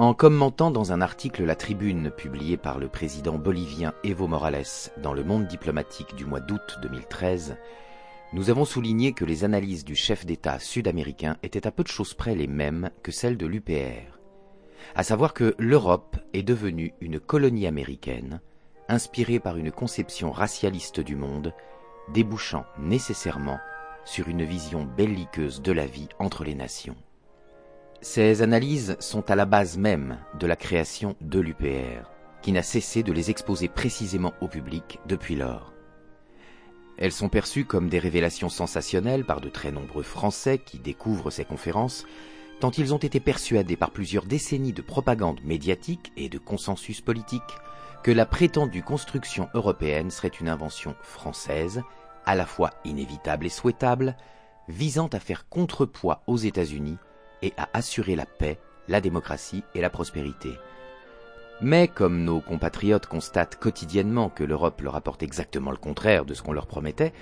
En commentant dans un article la tribune publiée par le président bolivien Evo Morales dans le monde diplomatique du mois d'août 2013, nous avons souligné que les analyses du chef d'État sud-américain étaient à peu de choses près les mêmes que celles de l'UPR, à savoir que l'Europe est devenue une colonie américaine, inspirée par une conception racialiste du monde, débouchant nécessairement sur une vision belliqueuse de la vie entre les nations. Ces analyses sont à la base même de la création de l'UPR, qui n'a cessé de les exposer précisément au public depuis lors. Elles sont perçues comme des révélations sensationnelles par de très nombreux Français qui découvrent ces conférences, tant ils ont été persuadés par plusieurs décennies de propagande médiatique et de consensus politique que la prétendue construction européenne serait une invention française, à la fois inévitable et souhaitable, visant à faire contrepoids aux États-Unis et à assurer la paix, la démocratie et la prospérité. Mais comme nos compatriotes constatent quotidiennement que l'Europe leur apporte exactement le contraire de ce qu'on leur promettait,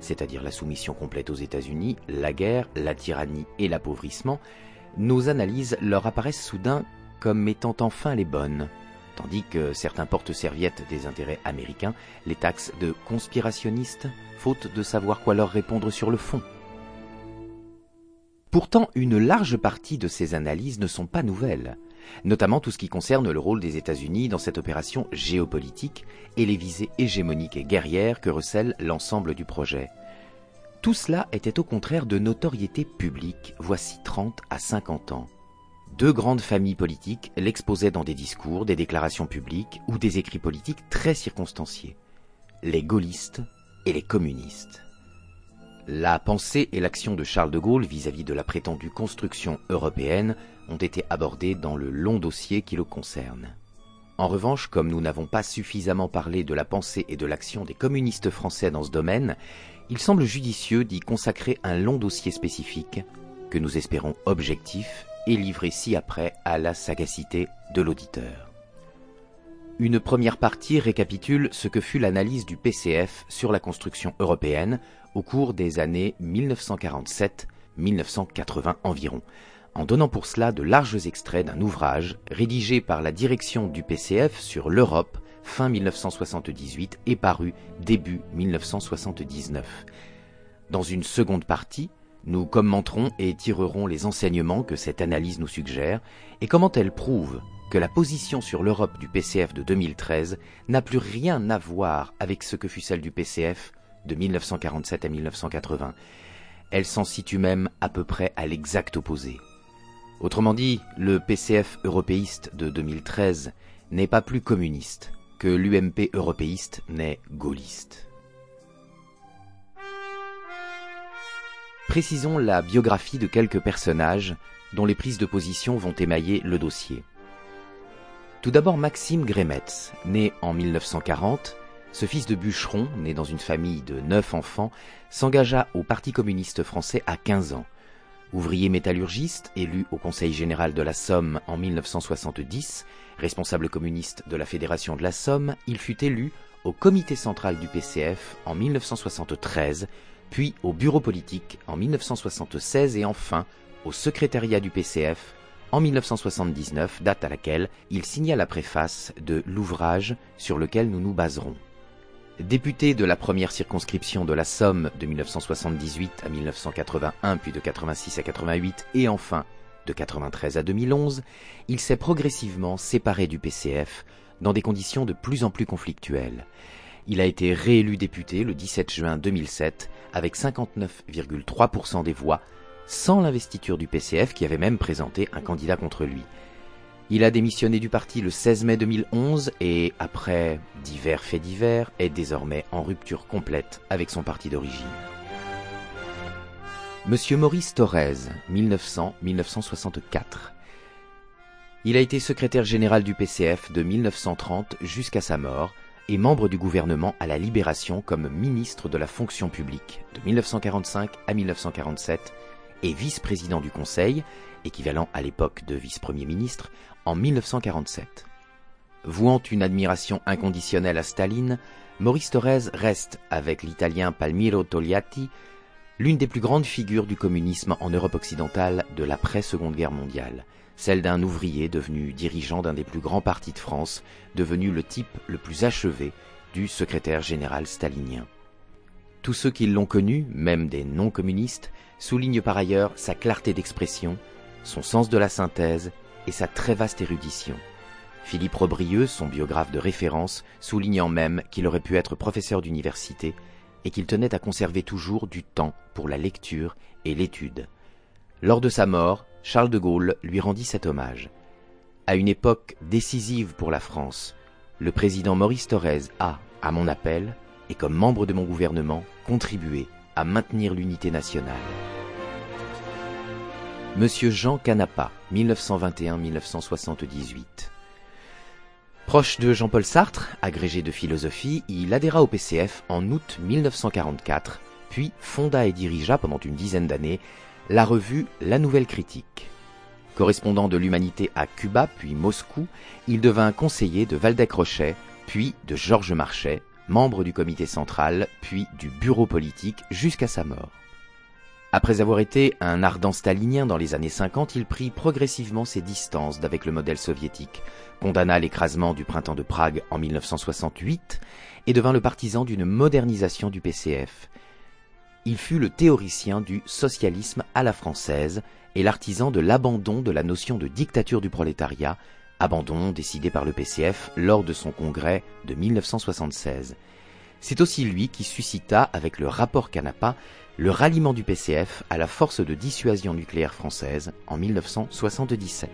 c'est-à-dire la soumission complète aux États-Unis, la guerre, la tyrannie et l'appauvrissement, nos analyses leur apparaissent soudain comme étant enfin les bonnes, tandis que certains porte-serviettes des intérêts américains les taxent de conspirationnistes, faute de savoir quoi leur répondre sur le fond. Pourtant, une large partie de ces analyses ne sont pas nouvelles, notamment tout ce qui concerne le rôle des États-Unis dans cette opération géopolitique et les visées hégémoniques et guerrières que recèle l'ensemble du projet. Tout cela était au contraire de notoriété publique voici 30 à 50 ans. Deux grandes familles politiques l'exposaient dans des discours, des déclarations publiques ou des écrits politiques très circonstanciés. Les gaullistes et les communistes. La pensée et l'action de Charles de Gaulle vis-à-vis de la prétendue construction européenne ont été abordées dans le long dossier qui le concerne. En revanche, comme nous n'avons pas suffisamment parlé de la pensée et de l'action des communistes français dans ce domaine, il semble judicieux d'y consacrer un long dossier spécifique, que nous espérons objectif et livré ci-après à la sagacité de l'auditeur. Une première partie récapitule ce que fut l'analyse du PCF sur la construction européenne au cours des années 1947-1980 environ, en donnant pour cela de larges extraits d'un ouvrage rédigé par la direction du PCF sur l'Europe fin 1978 et paru début 1979. Dans une seconde partie, nous commenterons et tirerons les enseignements que cette analyse nous suggère et comment elle prouve que la position sur l'Europe du PCF de 2013 n'a plus rien à voir avec ce que fut celle du PCF de 1947 à 1980. Elle s'en situe même à peu près à l'exact opposé. Autrement dit, le PCF européiste de 2013 n'est pas plus communiste que l'UMP européiste n'est gaulliste. Précisons la biographie de quelques personnages dont les prises de position vont émailler le dossier. Tout d'abord Maxime Grémetz, né en 1940, ce fils de bûcheron, né dans une famille de neuf enfants, s'engagea au Parti communiste français à 15 ans. Ouvrier métallurgiste, élu au Conseil général de la Somme en 1970, responsable communiste de la Fédération de la Somme, il fut élu au comité central du PCF en 1973, puis au bureau politique en 1976 et enfin au secrétariat du PCF en 1979, date à laquelle il signa la préface de l'ouvrage sur lequel nous nous baserons. Député de la première circonscription de la Somme de 1978 à 1981, puis de 86 à 88 et enfin de 93 à 2011, il s'est progressivement séparé du PCF dans des conditions de plus en plus conflictuelles. Il a été réélu député le 17 juin 2007 avec 59,3% des voix, sans l'investiture du PCF qui avait même présenté un candidat contre lui. Il a démissionné du parti le 16 mai 2011 et, après divers faits divers, est désormais en rupture complète avec son parti d'origine. Monsieur Maurice Thorez, 1900-1964. Il a été secrétaire général du PCF de 1930 jusqu'à sa mort et membre du gouvernement à la Libération comme ministre de la fonction publique de 1945 à 1947 et vice-président du Conseil, équivalent à l'époque de vice-premier ministre, en 1947. Vouant une admiration inconditionnelle à Staline, Maurice Thorez reste, avec l'italien Palmiro Togliatti, l'une des plus grandes figures du communisme en Europe occidentale de l'après-seconde guerre mondiale. celle d'un ouvrier devenu dirigeant d'un des plus grands partis de France, devenu le type le plus achevé du secrétaire général stalinien. Tous ceux qui l'ont connu, même des non-communistes, soulignent par ailleurs sa clarté d'expression, son sens de la synthèse et sa très vaste érudition. Philippe Robrieux, son biographe de référence, soulignant même qu'il aurait pu être professeur d'université et qu'il tenait à conserver toujours du temps pour la lecture et l'étude. Lors de sa mort, Charles de Gaulle lui rendit cet hommage. À une époque décisive pour la France, le président Maurice Thorez a, à mon appel, et comme membre de mon gouvernement, contribué à maintenir l'unité nationale. Monsieur Jean Canapa, 1921-1978. Proche de Jean-Paul Sartre, agrégé de philosophie, il adhéra au PCF en août 1944, puis fonda et dirigea pendant une dizaine d'années la revue La Nouvelle Critique. Correspondant de l'Humanité à Cuba, puis Moscou, il devint conseiller de Valdec Rochet, puis de Georges Marchais, membre du comité central, puis du bureau politique jusqu'à sa mort. Après avoir été un ardent stalinien dans les années 50, il prit progressivement ses distances d'avec le modèle soviétique, condamna l'écrasement du printemps de Prague en 1968 et devint le partisan d'une modernisation du PCF, il fut le théoricien du socialisme à la française et l'artisan de l'abandon de la notion de dictature du prolétariat, abandon décidé par le PCF lors de son congrès de 1976. C'est aussi lui qui suscita, avec le rapport Canapa, le ralliement du PCF à la force de dissuasion nucléaire française en 1977.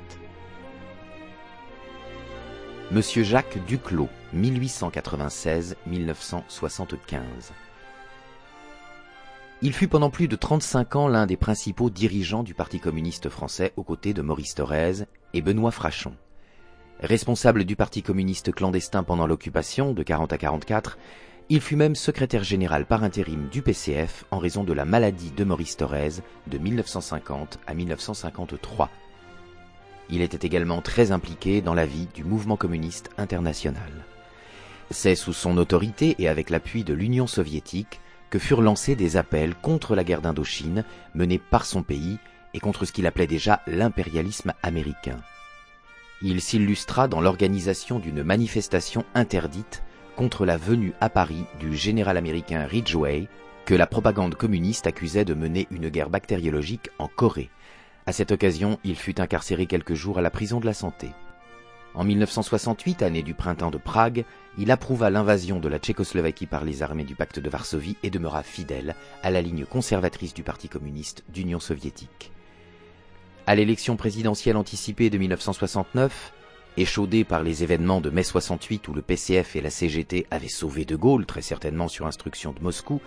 Monsieur Jacques Duclos, 1896-1975. Il fut pendant plus de 35 ans l'un des principaux dirigeants du Parti communiste français aux côtés de Maurice Thorez et Benoît Frachon. Responsable du Parti communiste clandestin pendant l'occupation de 40 à 44, il fut même secrétaire général par intérim du PCF en raison de la maladie de Maurice Thorez de 1950 à 1953. Il était également très impliqué dans la vie du mouvement communiste international. C'est sous son autorité et avec l'appui de l'Union soviétique que furent lancés des appels contre la guerre d'Indochine menée par son pays et contre ce qu'il appelait déjà l'impérialisme américain. Il s'illustra dans l'organisation d'une manifestation interdite contre la venue à Paris du général américain Ridgway, que la propagande communiste accusait de mener une guerre bactériologique en Corée. À cette occasion, il fut incarcéré quelques jours à la prison de la santé. En 1968, année du printemps de Prague, il approuva l'invasion de la Tchécoslovaquie par les armées du pacte de Varsovie et demeura fidèle à la ligne conservatrice du Parti communiste d'Union soviétique. À l'élection présidentielle anticipée de 1969, échaudé par les événements de mai 68 où le PCF et la CGT avaient sauvé De Gaulle, très certainement sur instruction de Moscou,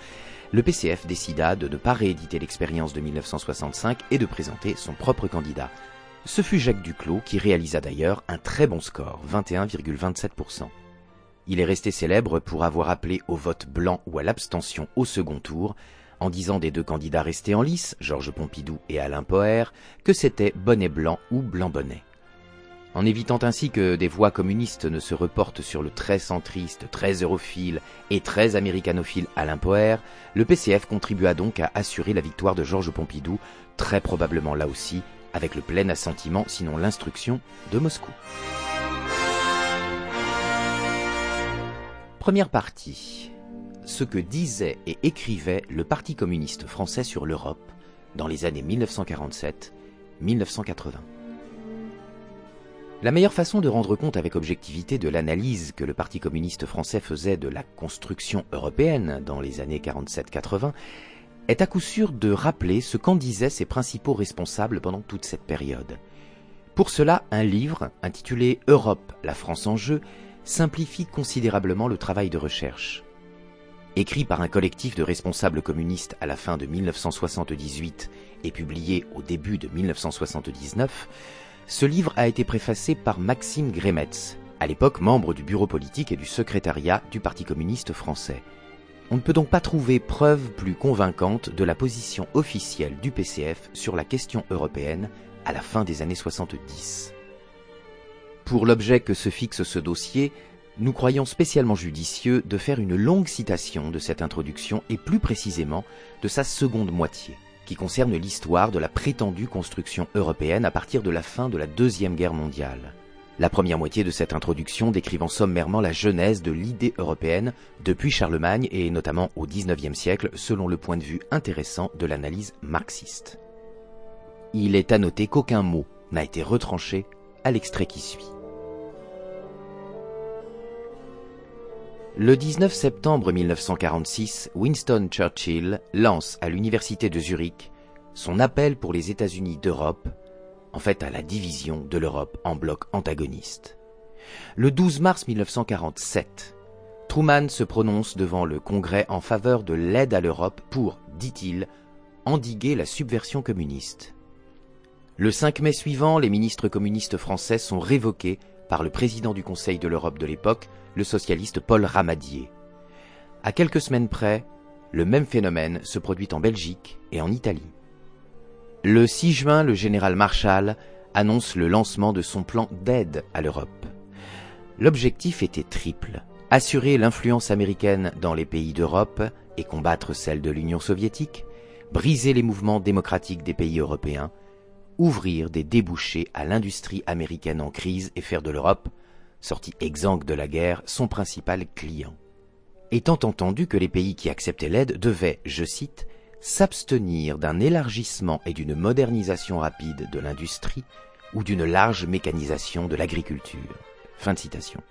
le PCF décida de ne pas rééditer l'expérience de 1965 et de présenter son propre candidat, ce fut Jacques Duclos qui réalisa d'ailleurs un très bon score, 21,27%. Il est resté célèbre pour avoir appelé au vote blanc ou à l'abstention au second tour, en disant des deux candidats restés en lice, Georges Pompidou et Alain Poher, que c'était bonnet blanc ou blanc bonnet. En évitant ainsi que des voix communistes ne se reportent sur le très centriste, très europhile et très américanophile Alain Poher, le PCF contribua donc à assurer la victoire de Georges Pompidou, très probablement là aussi avec le plein assentiment, sinon l'instruction, de Moscou. Première partie. Ce que disait et écrivait le Parti communiste français sur l'Europe dans les années 1947-1980. La meilleure façon de rendre compte avec objectivité de l'analyse que le Parti communiste français faisait de la construction européenne dans les années 47-80 est à coup sûr de rappeler ce qu'en disaient ses principaux responsables pendant toute cette période. Pour cela, un livre, intitulé Europe, la France en jeu, simplifie considérablement le travail de recherche. Écrit par un collectif de responsables communistes à la fin de 1978 et publié au début de 1979, ce livre a été préfacé par Maxime Grémetz, à l'époque membre du bureau politique et du secrétariat du Parti communiste français. On ne peut donc pas trouver preuve plus convaincante de la position officielle du PCF sur la question européenne à la fin des années 70. Pour l'objet que se fixe ce dossier, nous croyons spécialement judicieux de faire une longue citation de cette introduction et plus précisément de sa seconde moitié. qui concerne l'histoire de la prétendue construction européenne à partir de la fin de la Deuxième Guerre mondiale. La première moitié de cette introduction décrivant sommairement la genèse de l'idée européenne depuis Charlemagne et notamment au XIXe siècle selon le point de vue intéressant de l'analyse marxiste. Il est à noter qu'aucun mot n'a été retranché à l'extrait qui suit. Le 19 septembre 1946, Winston Churchill lance à l'université de Zurich son appel pour les États-Unis d'Europe, en fait à la division de l'Europe en blocs antagonistes. Le 12 mars 1947, Truman se prononce devant le Congrès en faveur de l'aide à l'Europe pour, dit-il, endiguer la subversion communiste. Le 5 mai suivant, les ministres communistes français sont révoqués par le président du Conseil de l'Europe de l'époque, le socialiste Paul Ramadier. À quelques semaines près, le même phénomène se produit en Belgique et en Italie. Le 6 juin, le général Marshall annonce le lancement de son plan d'aide à l'Europe. L'objectif était triple. Assurer l'influence américaine dans les pays d'Europe et combattre celle de l'Union soviétique, briser les mouvements démocratiques des pays européens, ouvrir des débouchés à l'industrie américaine en crise et faire de l'Europe, sortie exsangue de la guerre, son principal client. Étant entendu que les pays qui acceptaient l'aide devaient, je cite, s'abstenir d'un élargissement et d'une modernisation rapide de l'industrie ou d'une large mécanisation de l'agriculture. Fin de citation.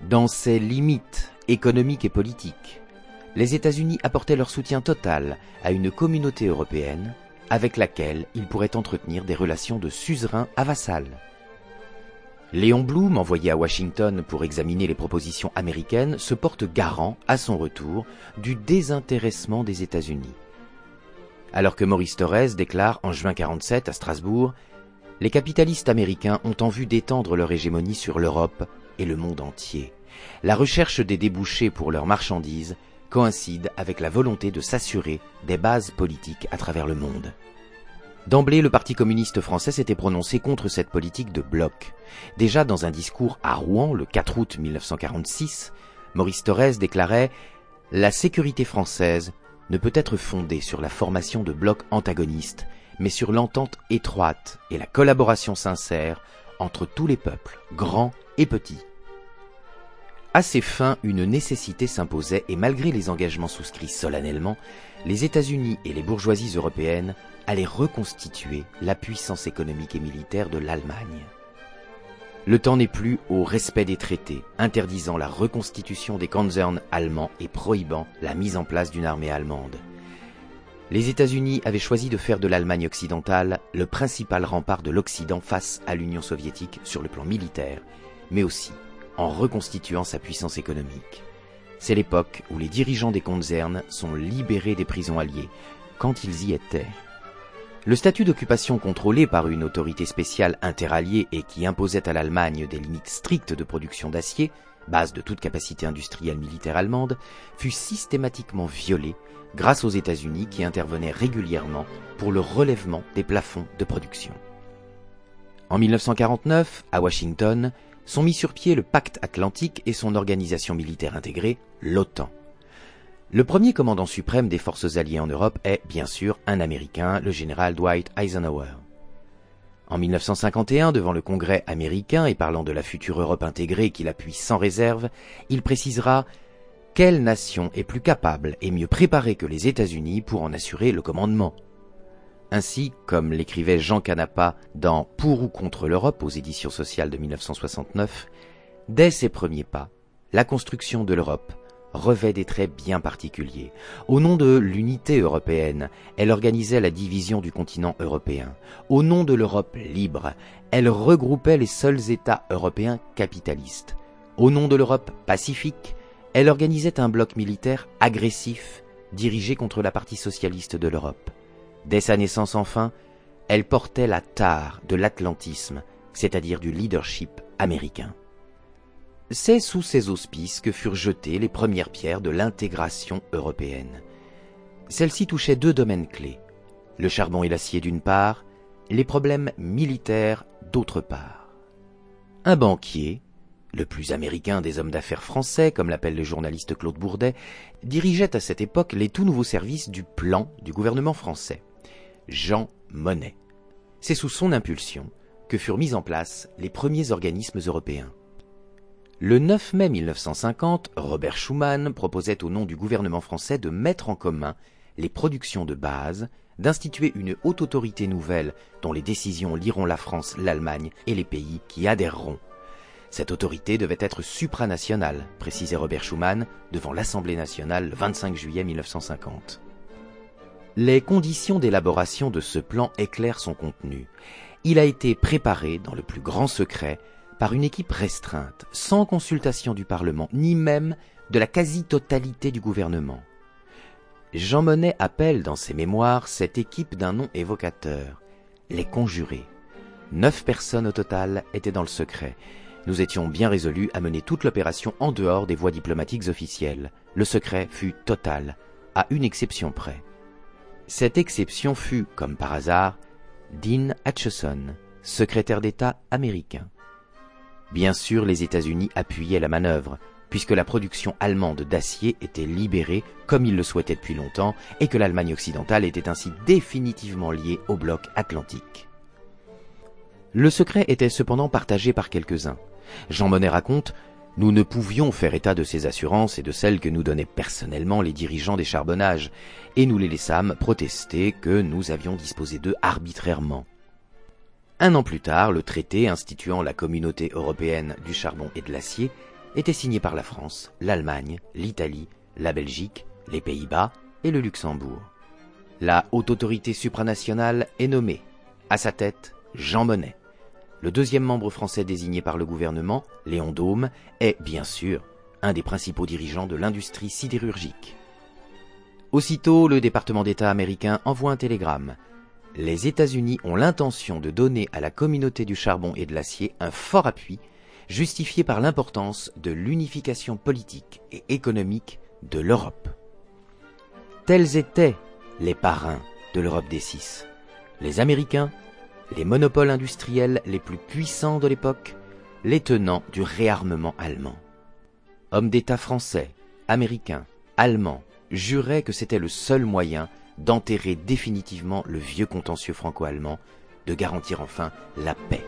Dans ces limites économiques et politiques, les États-Unis apportaient leur soutien total à une communauté européenne avec laquelle il pourrait entretenir des relations de suzerain à vassal. Léon Blum, envoyé à Washington pour examiner les propositions américaines, se porte garant, à son retour, du désintéressement des États-Unis. Alors que Maurice Thorez déclare en juin 47 à Strasbourg Les capitalistes américains ont en vue d'étendre leur hégémonie sur l'Europe et le monde entier. La recherche des débouchés pour leurs marchandises coïncide avec la volonté de s'assurer des bases politiques à travers le monde. D'emblée, le Parti communiste français s'était prononcé contre cette politique de bloc. Déjà dans un discours à Rouen le 4 août 1946, Maurice Thorez déclarait La sécurité française ne peut être fondée sur la formation de blocs antagonistes, mais sur l'entente étroite et la collaboration sincère entre tous les peuples, grands et petits. À ces fins, une nécessité s'imposait et malgré les engagements souscrits solennellement, les États-Unis et les bourgeoisies européennes allaient reconstituer la puissance économique et militaire de l'Allemagne. Le temps n'est plus au respect des traités, interdisant la reconstitution des Konzern allemands et prohibant la mise en place d'une armée allemande. Les États-Unis avaient choisi de faire de l'Allemagne occidentale le principal rempart de l'Occident face à l'Union soviétique sur le plan militaire, mais aussi en reconstituant sa puissance économique. C'est l'époque où les dirigeants des Konzern sont libérés des prisons alliées, quand ils y étaient. Le statut d'occupation contrôlé par une autorité spéciale interalliée et qui imposait à l'Allemagne des limites strictes de production d'acier, base de toute capacité industrielle militaire allemande, fut systématiquement violé grâce aux États-Unis qui intervenaient régulièrement pour le relèvement des plafonds de production. En 1949, à Washington, sont mis sur pied le pacte atlantique et son organisation militaire intégrée, l'OTAN. Le premier commandant suprême des forces alliées en Europe est, bien sûr, un Américain, le général Dwight Eisenhower. En 1951, devant le Congrès américain et parlant de la future Europe intégrée qu'il appuie sans réserve, il précisera Quelle nation est plus capable et mieux préparée que les États-Unis pour en assurer le commandement? Ainsi, comme l'écrivait Jean Canapa dans Pour ou contre l'Europe aux éditions sociales de 1969, dès ses premiers pas, la construction de l'Europe revêt des traits bien particuliers. Au nom de l'unité européenne, elle organisait la division du continent européen. Au nom de l'Europe libre, elle regroupait les seuls États européens capitalistes. Au nom de l'Europe pacifique, elle organisait un bloc militaire agressif dirigé contre la partie socialiste de l'Europe. Dès sa naissance enfin, elle portait la tare de l'atlantisme, c'est-à-dire du leadership américain. C'est sous ces auspices que furent jetées les premières pierres de l'intégration européenne. Celle-ci touchait deux domaines clés, le charbon et l'acier d'une part, les problèmes militaires d'autre part. Un banquier, le plus américain des hommes d'affaires français, comme l'appelle le journaliste Claude Bourdet, dirigeait à cette époque les tout nouveaux services du plan du gouvernement français. Jean Monnet. C'est sous son impulsion que furent mis en place les premiers organismes européens. Le 9 mai 1950, Robert Schuman proposait au nom du gouvernement français de mettre en commun les productions de base, d'instituer une haute autorité nouvelle dont les décisions lieront la France, l'Allemagne et les pays qui adhéreront cette autorité devait être supranationale, précisait Robert Schuman devant l'Assemblée nationale le 25 juillet 1950. Les conditions d'élaboration de ce plan éclairent son contenu. Il a été préparé dans le plus grand secret par une équipe restreinte, sans consultation du Parlement, ni même de la quasi-totalité du gouvernement. Jean Monnet appelle dans ses mémoires cette équipe d'un nom évocateur, les conjurés. Neuf personnes au total étaient dans le secret, nous étions bien résolus à mener toute l'opération en dehors des voies diplomatiques officielles. Le secret fut total, à une exception près. Cette exception fut, comme par hasard, Dean Acheson, secrétaire d'État américain. Bien sûr, les États-Unis appuyaient la manœuvre, puisque la production allemande d'acier était libérée comme ils le souhaitaient depuis longtemps et que l'Allemagne occidentale était ainsi définitivement liée au bloc atlantique. Le secret était cependant partagé par quelques-uns. Jean Monnet raconte Nous ne pouvions faire état de ces assurances et de celles que nous donnaient personnellement les dirigeants des charbonnages, et nous les laissâmes protester que nous avions disposé d'eux arbitrairement. Un an plus tard, le traité instituant la communauté européenne du charbon et de l'acier était signé par la France, l'Allemagne, l'Italie, la Belgique, les Pays-Bas et le Luxembourg. La haute autorité supranationale est nommée. À sa tête, Jean Monnet. Le deuxième membre français désigné par le gouvernement, Léon Daume, est, bien sûr, un des principaux dirigeants de l'industrie sidérurgique. Aussitôt, le département d'État américain envoie un télégramme. Les États-Unis ont l'intention de donner à la communauté du charbon et de l'acier un fort appui, justifié par l'importance de l'unification politique et économique de l'Europe. Tels étaient les parrains de l'Europe des six. Les Américains, les monopoles industriels les plus puissants de l'époque, les tenants du réarmement allemand. Hommes d'État français, américains, allemands juraient que c'était le seul moyen d'enterrer définitivement le vieux contentieux franco-allemand, de garantir enfin la paix.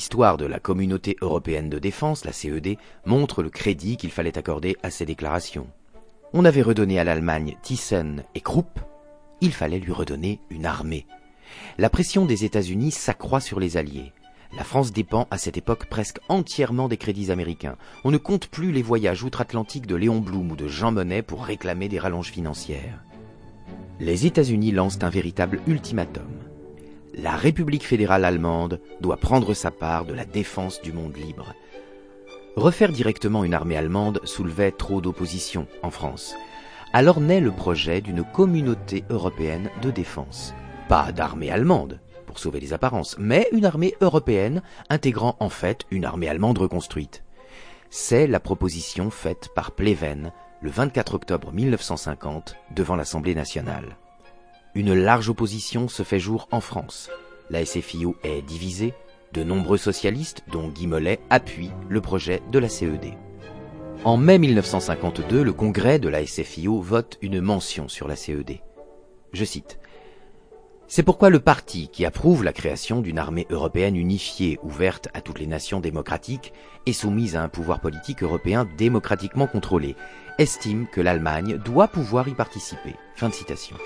L'histoire de la Communauté européenne de défense, la CED, montre le crédit qu'il fallait accorder à ces déclarations. On avait redonné à l'Allemagne Thyssen et Krupp, il fallait lui redonner une armée. La pression des États-Unis s'accroît sur les Alliés. La France dépend à cette époque presque entièrement des crédits américains. On ne compte plus les voyages outre-Atlantique de Léon Blum ou de Jean Monnet pour réclamer des rallonges financières. Les États-Unis lancent un véritable ultimatum la République fédérale allemande doit prendre sa part de la défense du monde libre. Refaire directement une armée allemande soulevait trop d'opposition en France. Alors naît le projet d'une communauté européenne de défense. Pas d'armée allemande, pour sauver les apparences, mais une armée européenne intégrant en fait une armée allemande reconstruite. C'est la proposition faite par Pleven le 24 octobre 1950 devant l'Assemblée nationale. Une large opposition se fait jour en France. La SFIO est divisée, de nombreux socialistes, dont Guy Mollet, appuient le projet de la CED. En mai 1952, le congrès de la SFIO vote une mention sur la CED. Je cite C'est pourquoi le parti qui approuve la création d'une armée européenne unifiée, ouverte à toutes les nations démocratiques et soumise à un pouvoir politique européen démocratiquement contrôlé, estime que l'Allemagne doit pouvoir y participer. Fin de citation.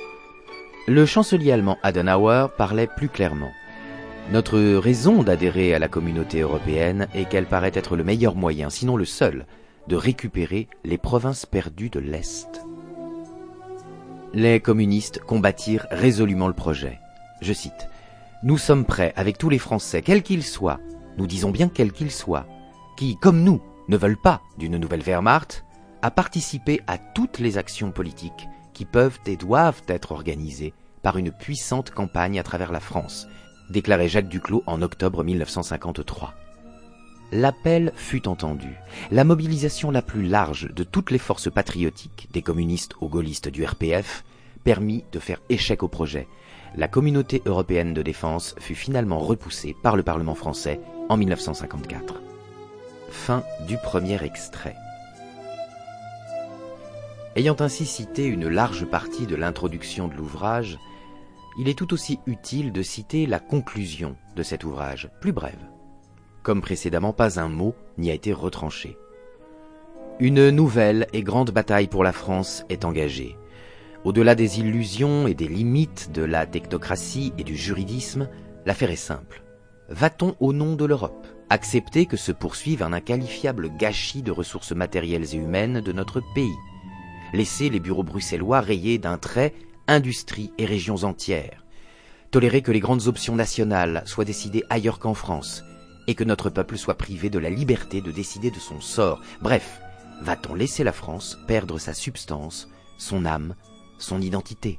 Le chancelier allemand Adenauer parlait plus clairement. Notre raison d'adhérer à la communauté européenne est qu'elle paraît être le meilleur moyen, sinon le seul, de récupérer les provinces perdues de l'Est. Les communistes combattirent résolument le projet. Je cite Nous sommes prêts, avec tous les Français, quels qu'ils soient, nous disons bien quels qu'ils soient, qui, comme nous, ne veulent pas d'une nouvelle Wehrmacht, à participer à toutes les actions politiques qui peuvent et doivent être organisées par une puissante campagne à travers la France, déclarait Jacques Duclos en octobre 1953. L'appel fut entendu. La mobilisation la plus large de toutes les forces patriotiques, des communistes aux gaullistes du RPF, permit de faire échec au projet. La communauté européenne de défense fut finalement repoussée par le Parlement français en 1954. Fin du premier extrait. Ayant ainsi cité une large partie de l'introduction de l'ouvrage, il est tout aussi utile de citer la conclusion de cet ouvrage, plus brève. Comme précédemment, pas un mot n'y a été retranché. Une nouvelle et grande bataille pour la France est engagée. Au-delà des illusions et des limites de la technocratie et du juridisme, l'affaire est simple. Va-t-on au nom de l'Europe accepter que se poursuive un inqualifiable gâchis de ressources matérielles et humaines de notre pays? Laisser les bureaux bruxellois rayer d'un trait industries et régions entières. Tolérer que les grandes options nationales soient décidées ailleurs qu'en France, et que notre peuple soit privé de la liberté de décider de son sort. Bref, va-t-on laisser la France perdre sa substance, son âme, son identité?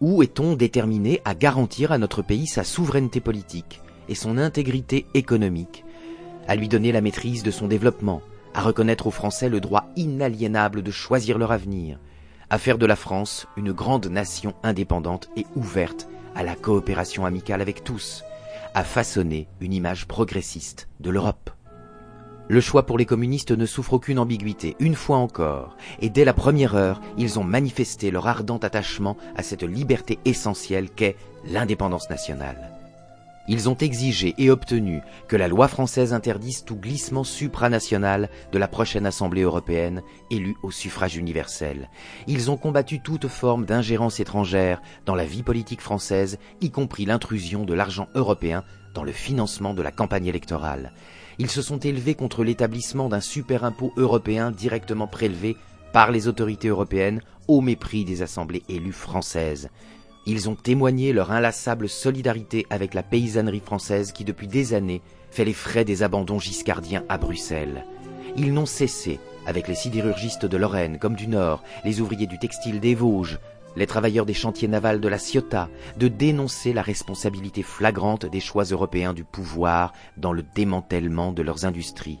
Ou est-on déterminé à garantir à notre pays sa souveraineté politique et son intégrité économique, à lui donner la maîtrise de son développement, à reconnaître aux Français le droit inaliénable de choisir leur avenir, à faire de la France une grande nation indépendante et ouverte à la coopération amicale avec tous, à façonner une image progressiste de l'Europe. Le choix pour les communistes ne souffre aucune ambiguïté, une fois encore, et dès la première heure, ils ont manifesté leur ardent attachement à cette liberté essentielle qu'est l'indépendance nationale. Ils ont exigé et obtenu que la loi française interdise tout glissement supranational de la prochaine Assemblée européenne élue au suffrage universel. Ils ont combattu toute forme d'ingérence étrangère dans la vie politique française, y compris l'intrusion de l'argent européen dans le financement de la campagne électorale. Ils se sont élevés contre l'établissement d'un super impôt européen directement prélevé par les autorités européennes au mépris des assemblées élues françaises. Ils ont témoigné leur inlassable solidarité avec la paysannerie française qui depuis des années fait les frais des abandons giscardiens à Bruxelles. Ils n'ont cessé, avec les sidérurgistes de Lorraine comme du Nord, les ouvriers du textile des Vosges, les travailleurs des chantiers navals de la Ciotat, de dénoncer la responsabilité flagrante des choix européens du pouvoir dans le démantèlement de leurs industries.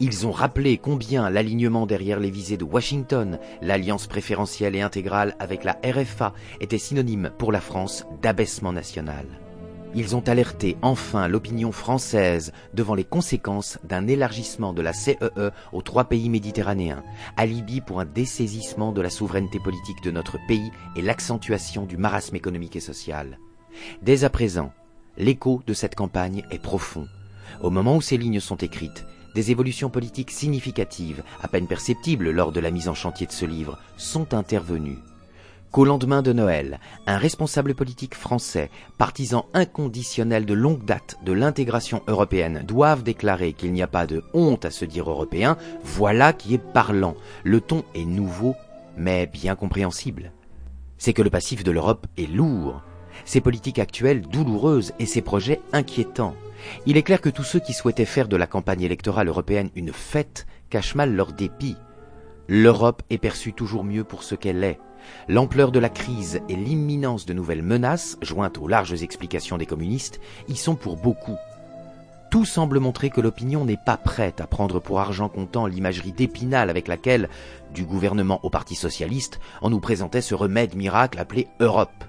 Ils ont rappelé combien l'alignement derrière les visées de Washington, l'alliance préférentielle et intégrale avec la RFA, était synonyme pour la France d'abaissement national. Ils ont alerté enfin l'opinion française devant les conséquences d'un élargissement de la CEE e aux trois pays méditerranéens, alibi pour un dessaisissement de la souveraineté politique de notre pays et l'accentuation du marasme économique et social. Dès à présent, l'écho de cette campagne est profond. Au moment où ces lignes sont écrites, des évolutions politiques significatives, à peine perceptibles lors de la mise en chantier de ce livre, sont intervenues. Qu'au lendemain de Noël, un responsable politique français, partisan inconditionnel de longue date de l'intégration européenne, doive déclarer qu'il n'y a pas de honte à se dire européen, voilà qui est parlant. Le ton est nouveau, mais bien compréhensible. C'est que le passif de l'Europe est lourd, ses politiques actuelles douloureuses et ses projets inquiétants. Il est clair que tous ceux qui souhaitaient faire de la campagne électorale européenne une fête cachent mal leur dépit. L'Europe est perçue toujours mieux pour ce qu'elle est. L'ampleur de la crise et l'imminence de nouvelles menaces, jointes aux larges explications des communistes, y sont pour beaucoup. Tout semble montrer que l'opinion n'est pas prête à prendre pour argent comptant l'imagerie d'épinal avec laquelle, du gouvernement au Parti socialiste, on nous présentait ce remède miracle appelé Europe.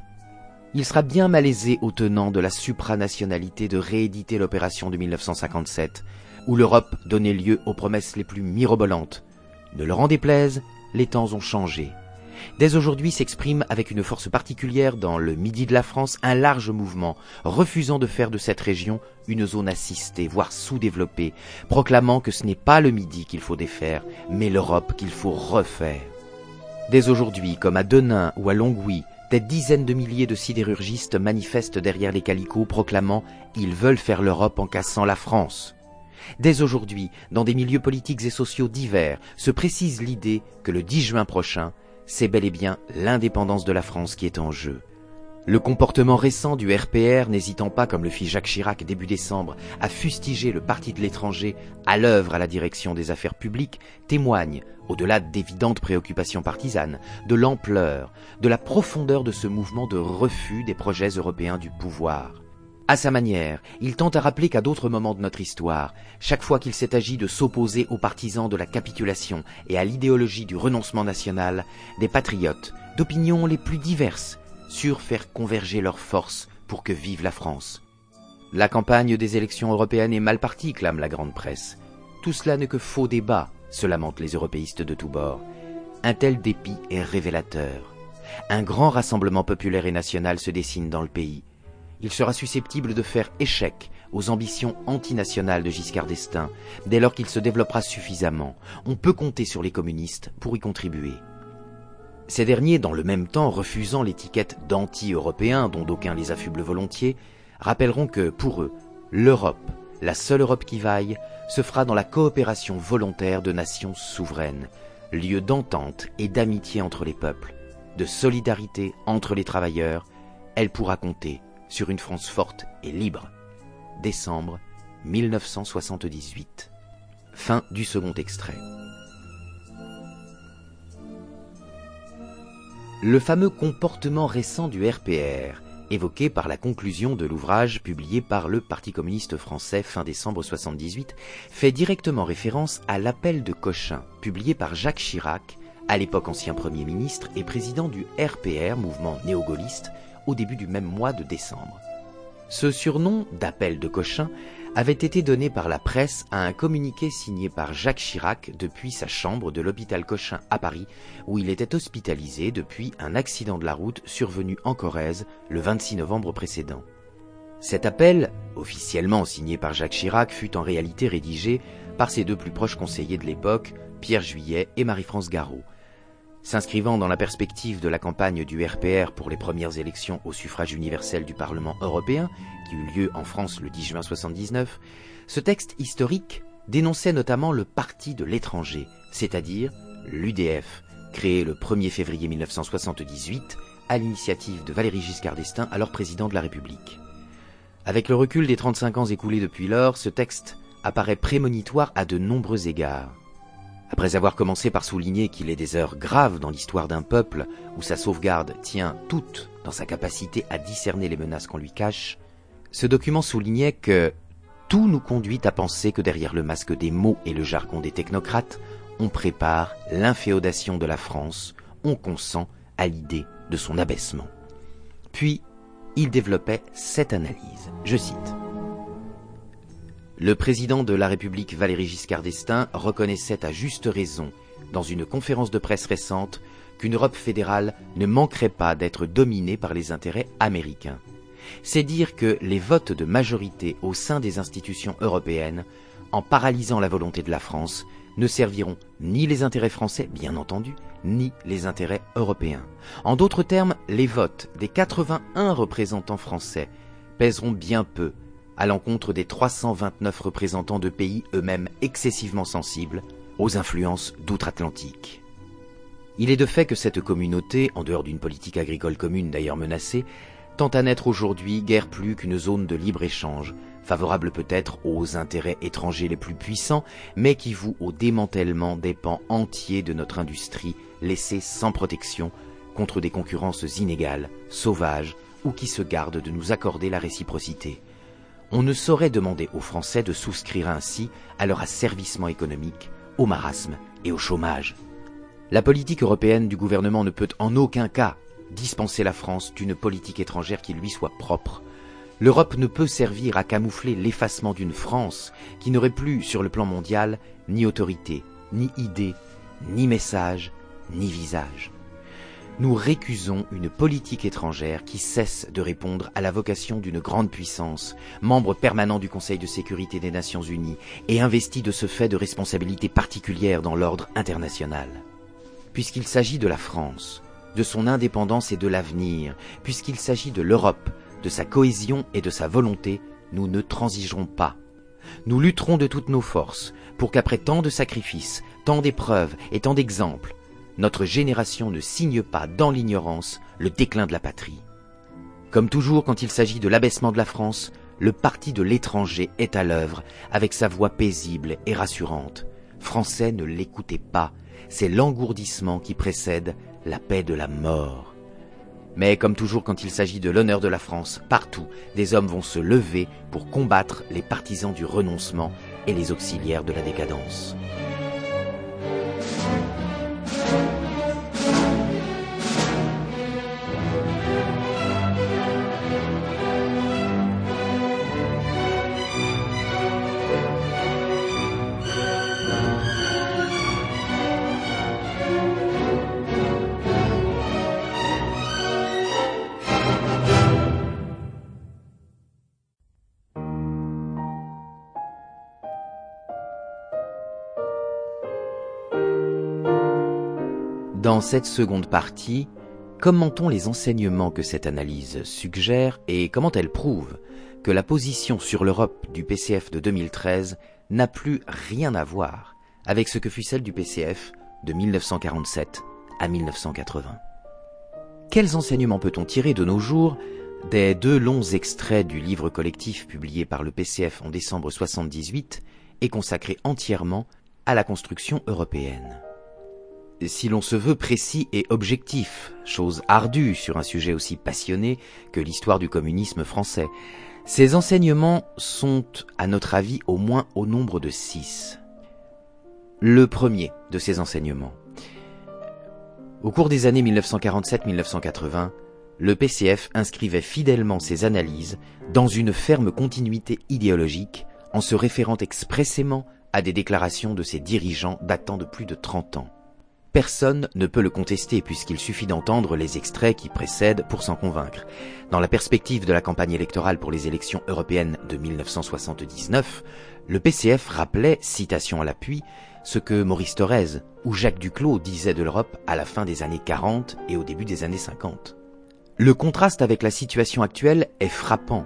Il sera bien malaisé aux tenants de la supranationalité de rééditer l'opération de 1957, où l'Europe donnait lieu aux promesses les plus mirobolantes. Ne leur en déplaise, les temps ont changé. Dès aujourd'hui s'exprime avec une force particulière dans le midi de la France un large mouvement, refusant de faire de cette région une zone assistée, voire sous-développée, proclamant que ce n'est pas le midi qu'il faut défaire, mais l'Europe qu'il faut refaire. Dès aujourd'hui, comme à Denain ou à Longwy, des dizaines de milliers de sidérurgistes manifestent derrière les calicots proclamant Ils veulent faire l'Europe en cassant la France. Dès aujourd'hui, dans des milieux politiques et sociaux divers, se précise l'idée que le 10 juin prochain, c'est bel et bien l'indépendance de la France qui est en jeu. Le comportement récent du RPR, n'hésitant pas, comme le fit Jacques Chirac début décembre, à fustiger le parti de l'étranger à l'œuvre à la direction des affaires publiques, témoigne, au-delà d'évidentes préoccupations partisanes, de l'ampleur, de la profondeur de ce mouvement de refus des projets européens du pouvoir. À sa manière, il tente à rappeler qu'à d'autres moments de notre histoire, chaque fois qu'il s'est agi de s'opposer aux partisans de la capitulation et à l'idéologie du renoncement national, des patriotes, d'opinions les plus diverses, sur faire converger leurs forces pour que vive la France. La campagne des élections européennes est mal partie, clame la grande presse. Tout cela n'est que faux débat, se lamentent les européistes de tous bords. Un tel dépit est révélateur. Un grand rassemblement populaire et national se dessine dans le pays. Il sera susceptible de faire échec aux ambitions antinationales de Giscard d'Estaing dès lors qu'il se développera suffisamment. On peut compter sur les communistes pour y contribuer. Ces derniers, dans le même temps refusant l'étiquette d'anti-européens dont d'aucuns les affublent volontiers, rappelleront que, pour eux, l'Europe, la seule Europe qui vaille, se fera dans la coopération volontaire de nations souveraines, lieu d'entente et d'amitié entre les peuples, de solidarité entre les travailleurs, elle pourra compter sur une France forte et libre. Décembre 1978. Fin du second extrait. Le fameux comportement récent du RPR, évoqué par la conclusion de l'ouvrage publié par le Parti communiste français fin décembre 78, fait directement référence à l'appel de Cochin, publié par Jacques Chirac, à l'époque ancien Premier ministre et président du RPR, mouvement néo-gaulliste, au début du même mois de décembre. Ce surnom d'appel de Cochin avait été donné par la presse à un communiqué signé par Jacques Chirac depuis sa chambre de l'hôpital Cochin à Paris, où il était hospitalisé depuis un accident de la route survenu en Corrèze le 26 novembre précédent. Cet appel, officiellement signé par Jacques Chirac, fut en réalité rédigé par ses deux plus proches conseillers de l'époque, Pierre Juillet et Marie-France Garot, S'inscrivant dans la perspective de la campagne du RPR pour les premières élections au suffrage universel du Parlement européen, qui eut lieu en France le 10 juin 1979, ce texte historique dénonçait notamment le parti de l'étranger, c'est-à-dire l'UDF, créé le 1er février 1978 à l'initiative de Valéry Giscard d'Estaing, alors président de la République. Avec le recul des 35 ans écoulés depuis lors, ce texte apparaît prémonitoire à de nombreux égards. Après avoir commencé par souligner qu'il est des heures graves dans l'histoire d'un peuple où sa sauvegarde tient toute dans sa capacité à discerner les menaces qu'on lui cache, ce document soulignait que tout nous conduit à penser que derrière le masque des mots et le jargon des technocrates, on prépare l'inféodation de la France, on consent à l'idée de son abaissement. Puis, il développait cette analyse. Je cite. Le président de la République Valéry Giscard d'Estaing reconnaissait à juste raison, dans une conférence de presse récente, qu'une Europe fédérale ne manquerait pas d'être dominée par les intérêts américains. C'est dire que les votes de majorité au sein des institutions européennes, en paralysant la volonté de la France, ne serviront ni les intérêts français, bien entendu, ni les intérêts européens. En d'autres termes, les votes des 81 représentants français pèseront bien peu à l'encontre des 329 représentants de pays eux-mêmes excessivement sensibles aux influences d'outre-Atlantique. Il est de fait que cette communauté, en dehors d'une politique agricole commune d'ailleurs menacée, tend à n'être aujourd'hui guère plus qu'une zone de libre-échange, favorable peut-être aux intérêts étrangers les plus puissants, mais qui voue au démantèlement des pans entiers de notre industrie laissée sans protection contre des concurrences inégales, sauvages, ou qui se gardent de nous accorder la réciprocité on ne saurait demander aux Français de souscrire ainsi à leur asservissement économique, au marasme et au chômage. La politique européenne du gouvernement ne peut en aucun cas dispenser la France d'une politique étrangère qui lui soit propre. L'Europe ne peut servir à camoufler l'effacement d'une France qui n'aurait plus, sur le plan mondial, ni autorité, ni idée, ni message, ni visage nous récusons une politique étrangère qui cesse de répondre à la vocation d'une grande puissance, membre permanent du Conseil de sécurité des Nations Unies et investi de ce fait de responsabilités particulières dans l'ordre international. Puisqu'il s'agit de la France, de son indépendance et de l'avenir, puisqu'il s'agit de l'Europe, de sa cohésion et de sa volonté, nous ne transigerons pas. Nous lutterons de toutes nos forces pour qu'après tant de sacrifices, tant d'épreuves et tant d'exemples, notre génération ne signe pas dans l'ignorance le déclin de la patrie. Comme toujours quand il s'agit de l'abaissement de la France, le parti de l'étranger est à l'œuvre, avec sa voix paisible et rassurante. Français ne l'écoutez pas, c'est l'engourdissement qui précède la paix de la mort. Mais comme toujours quand il s'agit de l'honneur de la France, partout, des hommes vont se lever pour combattre les partisans du renoncement et les auxiliaires de la décadence. Dans cette seconde partie, commentons les enseignements que cette analyse suggère et comment elle prouve que la position sur l'Europe du PCF de 2013 n'a plus rien à voir avec ce que fut celle du PCF de 1947 à 1980. Quels enseignements peut-on tirer de nos jours des deux longs extraits du livre collectif publié par le PCF en décembre 78 et consacré entièrement à la construction européenne? Si l'on se veut précis et objectif, chose ardue sur un sujet aussi passionné que l'histoire du communisme français, ces enseignements sont, à notre avis, au moins au nombre de six. Le premier de ces enseignements. Au cours des années 1947-1980, le PCF inscrivait fidèlement ses analyses dans une ferme continuité idéologique en se référant expressément à des déclarations de ses dirigeants datant de plus de 30 ans. Personne ne peut le contester puisqu'il suffit d'entendre les extraits qui précèdent pour s'en convaincre. Dans la perspective de la campagne électorale pour les élections européennes de 1979, le PCF rappelait, citation à l'appui, ce que Maurice Thorez ou Jacques Duclos disaient de l'Europe à la fin des années 40 et au début des années 50. Le contraste avec la situation actuelle est frappant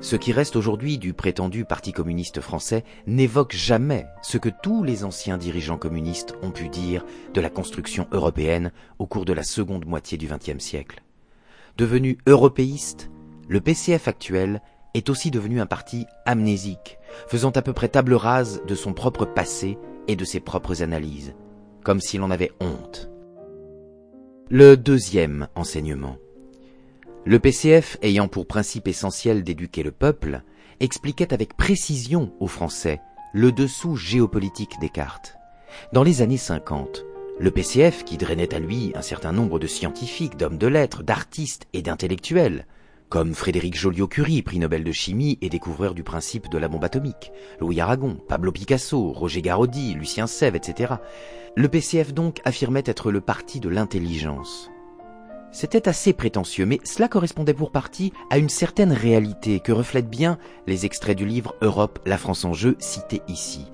ce qui reste aujourd'hui du prétendu Parti communiste français n'évoque jamais ce que tous les anciens dirigeants communistes ont pu dire de la construction européenne au cours de la seconde moitié du XXe siècle. Devenu européiste, le PCF actuel est aussi devenu un parti amnésique, faisant à peu près table rase de son propre passé et de ses propres analyses, comme s'il en avait honte. Le deuxième enseignement. Le PCF, ayant pour principe essentiel d'éduquer le peuple, expliquait avec précision aux Français le dessous géopolitique des cartes. Dans les années 50, le PCF, qui drainait à lui un certain nombre de scientifiques, d'hommes de lettres, d'artistes et d'intellectuels, comme Frédéric Joliot-Curie, prix Nobel de chimie et découvreur du principe de la bombe atomique, Louis Aragon, Pablo Picasso, Roger Garaudy, Lucien Sèvres, etc. Le PCF donc affirmait être le parti de l'intelligence. C'était assez prétentieux, mais cela correspondait pour partie à une certaine réalité que reflètent bien les extraits du livre Europe, la France en jeu cité ici.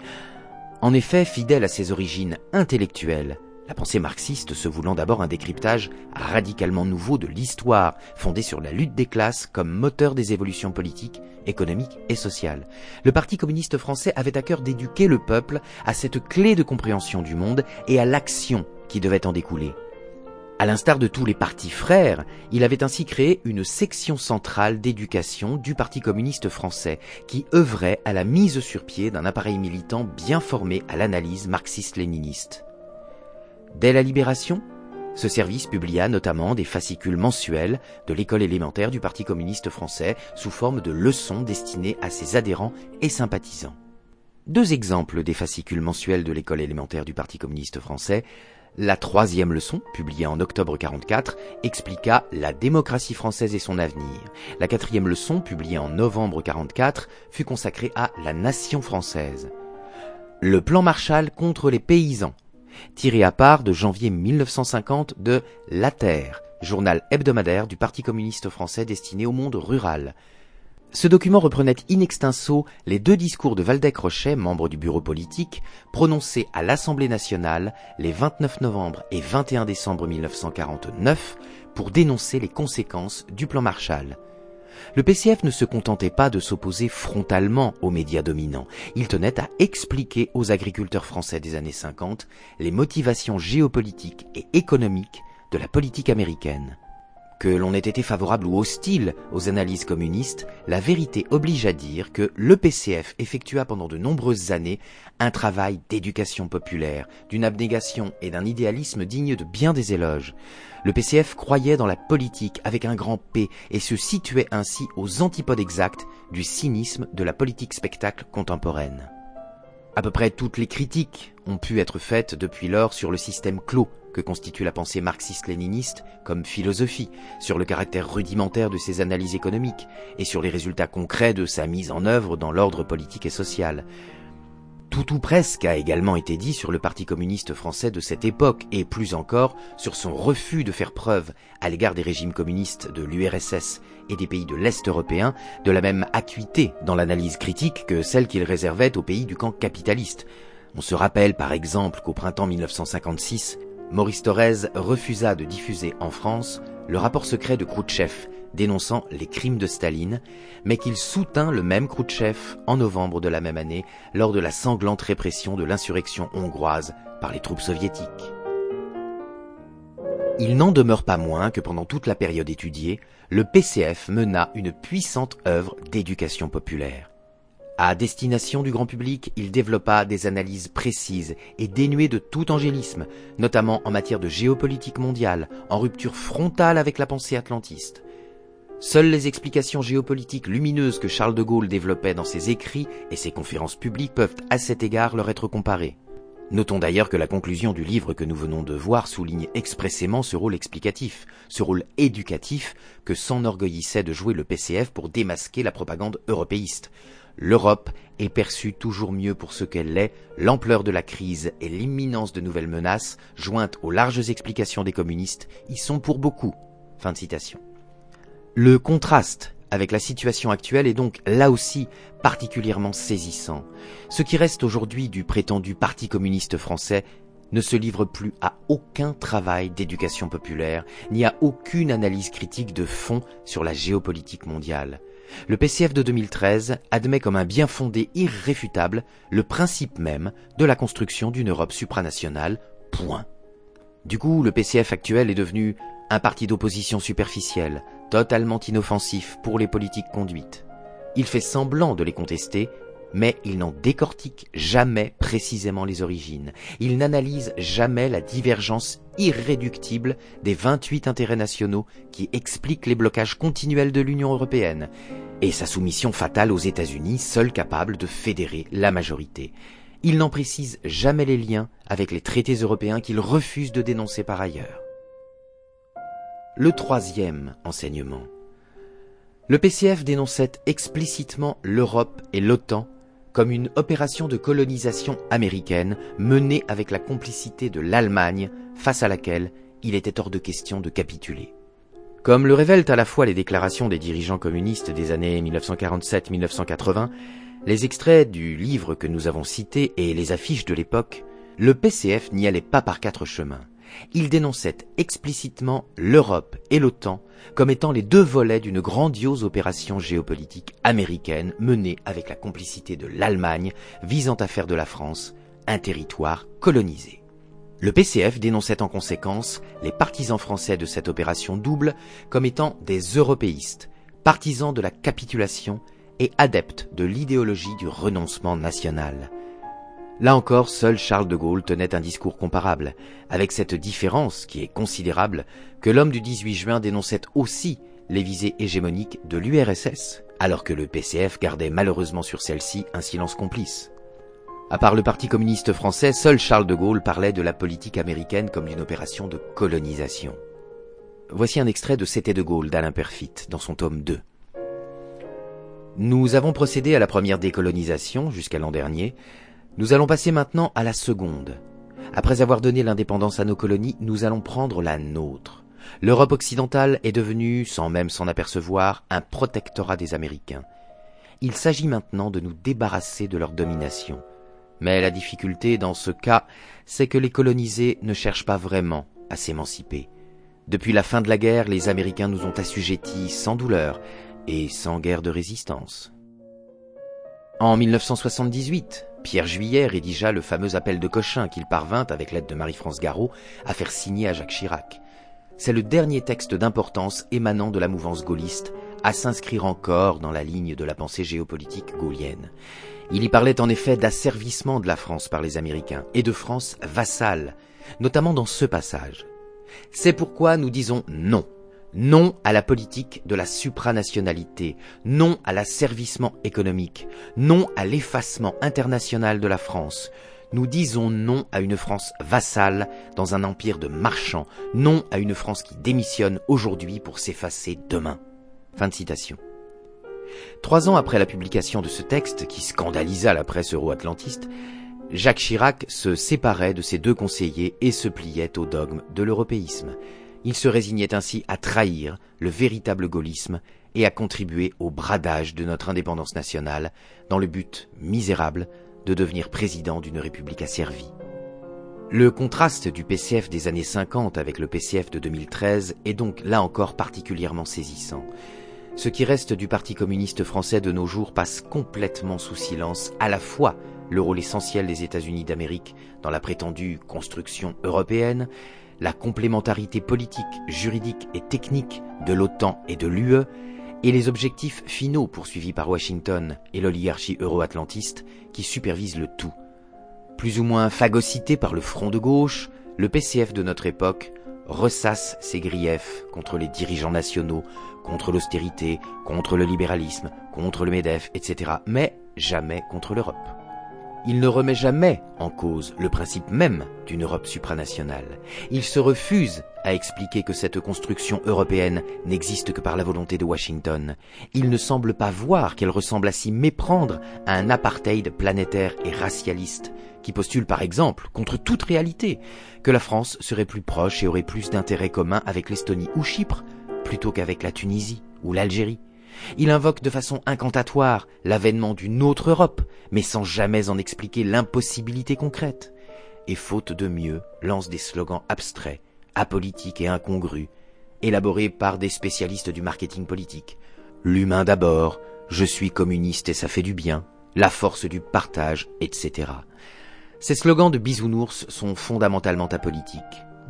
En effet, fidèle à ses origines intellectuelles, la pensée marxiste se voulant d'abord un décryptage radicalement nouveau de l'histoire, fondé sur la lutte des classes comme moteur des évolutions politiques, économiques et sociales. Le Parti communiste français avait à cœur d'éduquer le peuple à cette clé de compréhension du monde et à l'action qui devait en découler. À l'instar de tous les partis frères, il avait ainsi créé une section centrale d'éducation du Parti communiste français qui œuvrait à la mise sur pied d'un appareil militant bien formé à l'analyse marxiste-léniniste. Dès la libération, ce service publia notamment des fascicules mensuels de l'école élémentaire du Parti communiste français sous forme de leçons destinées à ses adhérents et sympathisants. Deux exemples des fascicules mensuels de l'école élémentaire du Parti communiste français la troisième leçon, publiée en octobre 44, expliqua la démocratie française et son avenir. La quatrième leçon, publiée en novembre 44, fut consacrée à la nation française. Le plan Marshall contre les paysans, tiré à part de janvier 1950 de La Terre, journal hebdomadaire du Parti communiste français destiné au monde rural. Ce document reprenait in extenso les deux discours de Waldeck-Rochet, membre du bureau politique, prononcés à l'Assemblée nationale les 29 novembre et 21 décembre 1949 pour dénoncer les conséquences du plan Marshall. Le PCF ne se contentait pas de s'opposer frontalement aux médias dominants, il tenait à expliquer aux agriculteurs français des années 50 les motivations géopolitiques et économiques de la politique américaine. Que l'on ait été favorable ou hostile aux analyses communistes, la vérité oblige à dire que le PCF effectua pendant de nombreuses années un travail d'éducation populaire, d'une abnégation et d'un idéalisme digne de bien des éloges. Le PCF croyait dans la politique avec un grand P et se situait ainsi aux antipodes exacts du cynisme de la politique spectacle contemporaine. À peu près toutes les critiques ont pu être faites depuis lors sur le système clos que constitue la pensée marxiste-léniniste comme philosophie, sur le caractère rudimentaire de ses analyses économiques et sur les résultats concrets de sa mise en œuvre dans l'ordre politique et social. Tout ou presque a également été dit sur le Parti communiste français de cette époque et plus encore sur son refus de faire preuve à l'égard des régimes communistes de l'URSS et des pays de l'Est européen de la même acuité dans l'analyse critique que celle qu'il réservait aux pays du camp capitaliste. On se rappelle par exemple qu'au printemps 1956, Maurice Thorez refusa de diffuser en France le rapport secret de Khrouchtchev dénonçant les crimes de Staline, mais qu'il soutint le même Khrouchtchev en novembre de la même année lors de la sanglante répression de l'insurrection hongroise par les troupes soviétiques. Il n'en demeure pas moins que pendant toute la période étudiée, le PCF mena une puissante œuvre d'éducation populaire. À destination du grand public, il développa des analyses précises et dénuées de tout angélisme, notamment en matière de géopolitique mondiale, en rupture frontale avec la pensée atlantiste. Seules les explications géopolitiques lumineuses que Charles de Gaulle développait dans ses écrits et ses conférences publiques peuvent à cet égard leur être comparées. Notons d'ailleurs que la conclusion du livre que nous venons de voir souligne expressément ce rôle explicatif, ce rôle éducatif que s'enorgueillissait de jouer le PCF pour démasquer la propagande européiste. L'Europe est perçue toujours mieux pour ce qu'elle est, l'ampleur de la crise et l'imminence de nouvelles menaces, jointes aux larges explications des communistes, y sont pour beaucoup. Fin de citation. Le contraste avec la situation actuelle est donc là aussi particulièrement saisissant. Ce qui reste aujourd'hui du prétendu Parti communiste français ne se livre plus à aucun travail d'éducation populaire, ni à aucune analyse critique de fond sur la géopolitique mondiale. Le PCF de 2013 admet comme un bien fondé irréfutable le principe même de la construction d'une Europe supranationale, point. Du coup, le PCF actuel est devenu un parti d'opposition superficielle, totalement inoffensif pour les politiques conduites. Il fait semblant de les contester, mais il n'en décortique jamais précisément les origines. Il n'analyse jamais la divergence irréductible des 28 intérêts nationaux qui expliquent les blocages continuels de l'Union européenne et sa soumission fatale aux États-Unis, seuls capables de fédérer la majorité. Il n'en précise jamais les liens avec les traités européens qu'il refuse de dénoncer par ailleurs. Le troisième enseignement. Le PCF dénonçait explicitement l'Europe et l'OTAN comme une opération de colonisation américaine menée avec la complicité de l'Allemagne face à laquelle il était hors de question de capituler. Comme le révèlent à la fois les déclarations des dirigeants communistes des années 1947-1980, les extraits du livre que nous avons cité et les affiches de l'époque, le PCF n'y allait pas par quatre chemins il dénonçait explicitement l'Europe et l'OTAN comme étant les deux volets d'une grandiose opération géopolitique américaine menée avec la complicité de l'Allemagne visant à faire de la France un territoire colonisé. Le PCF dénonçait en conséquence les partisans français de cette opération double comme étant des européistes, partisans de la capitulation et adeptes de l'idéologie du renoncement national. Là encore, seul Charles de Gaulle tenait un discours comparable, avec cette différence, qui est considérable, que l'homme du 18 juin dénonçait aussi les visées hégémoniques de l'URSS, alors que le PCF gardait malheureusement sur celle-ci un silence complice. À part le Parti communiste français, seul Charles de Gaulle parlait de la politique américaine comme d'une opération de colonisation. Voici un extrait de C'était de Gaulle d'Alain Perfit dans son tome 2. Nous avons procédé à la première décolonisation jusqu'à l'an dernier, nous allons passer maintenant à la seconde. Après avoir donné l'indépendance à nos colonies, nous allons prendre la nôtre. L'Europe occidentale est devenue, sans même s'en apercevoir, un protectorat des Américains. Il s'agit maintenant de nous débarrasser de leur domination. Mais la difficulté dans ce cas, c'est que les colonisés ne cherchent pas vraiment à s'émanciper. Depuis la fin de la guerre, les Américains nous ont assujettis sans douleur et sans guerre de résistance. En 1978, Pierre Juillet rédigea le fameux appel de Cochin qu'il parvint, avec l'aide de Marie-France Garot, à faire signer à Jacques Chirac. c'est le dernier texte d'importance émanant de la mouvance gaulliste à s'inscrire encore dans la ligne de la pensée géopolitique gaulienne. Il y parlait en effet d'asservissement de la France par les Américains et de France vassale, notamment dans ce passage. C'est pourquoi nous disons non. Non à la politique de la supranationalité, non à l'asservissement économique, non à l'effacement international de la France. Nous disons non à une France vassale dans un empire de marchands, non à une France qui démissionne aujourd'hui pour s'effacer demain. Fin de citation. Trois ans après la publication de ce texte, qui scandalisa la presse euro-atlantiste, Jacques Chirac se séparait de ses deux conseillers et se pliait au dogme de l'européisme. Il se résignait ainsi à trahir le véritable gaullisme et à contribuer au bradage de notre indépendance nationale dans le but misérable de devenir président d'une république asservie. Le contraste du PCF des années 50 avec le PCF de 2013 est donc là encore particulièrement saisissant. Ce qui reste du Parti communiste français de nos jours passe complètement sous silence à la fois le rôle essentiel des États-Unis d'Amérique dans la prétendue construction européenne, la complémentarité politique, juridique et technique de l'OTAN et de l'UE, et les objectifs finaux poursuivis par Washington et l'oligarchie euro-atlantiste qui supervisent le tout. Plus ou moins phagocyté par le front de gauche, le PCF de notre époque ressasse ses griefs contre les dirigeants nationaux, contre l'austérité, contre le libéralisme, contre le MEDEF, etc., mais jamais contre l'Europe. Il ne remet jamais en cause le principe même d'une Europe supranationale. Il se refuse à expliquer que cette construction européenne n'existe que par la volonté de Washington. Il ne semble pas voir qu'elle ressemble à s'y méprendre à un apartheid planétaire et racialiste, qui postule par exemple, contre toute réalité, que la France serait plus proche et aurait plus d'intérêts communs avec l'Estonie ou Chypre, plutôt qu'avec la Tunisie ou l'Algérie. Il invoque de façon incantatoire l'avènement d'une autre Europe, mais sans jamais en expliquer l'impossibilité concrète. Et faute de mieux, lance des slogans abstraits, apolitiques et incongrus, élaborés par des spécialistes du marketing politique. L'humain d'abord, je suis communiste et ça fait du bien, la force du partage, etc. Ces slogans de bisounours sont fondamentalement apolitiques,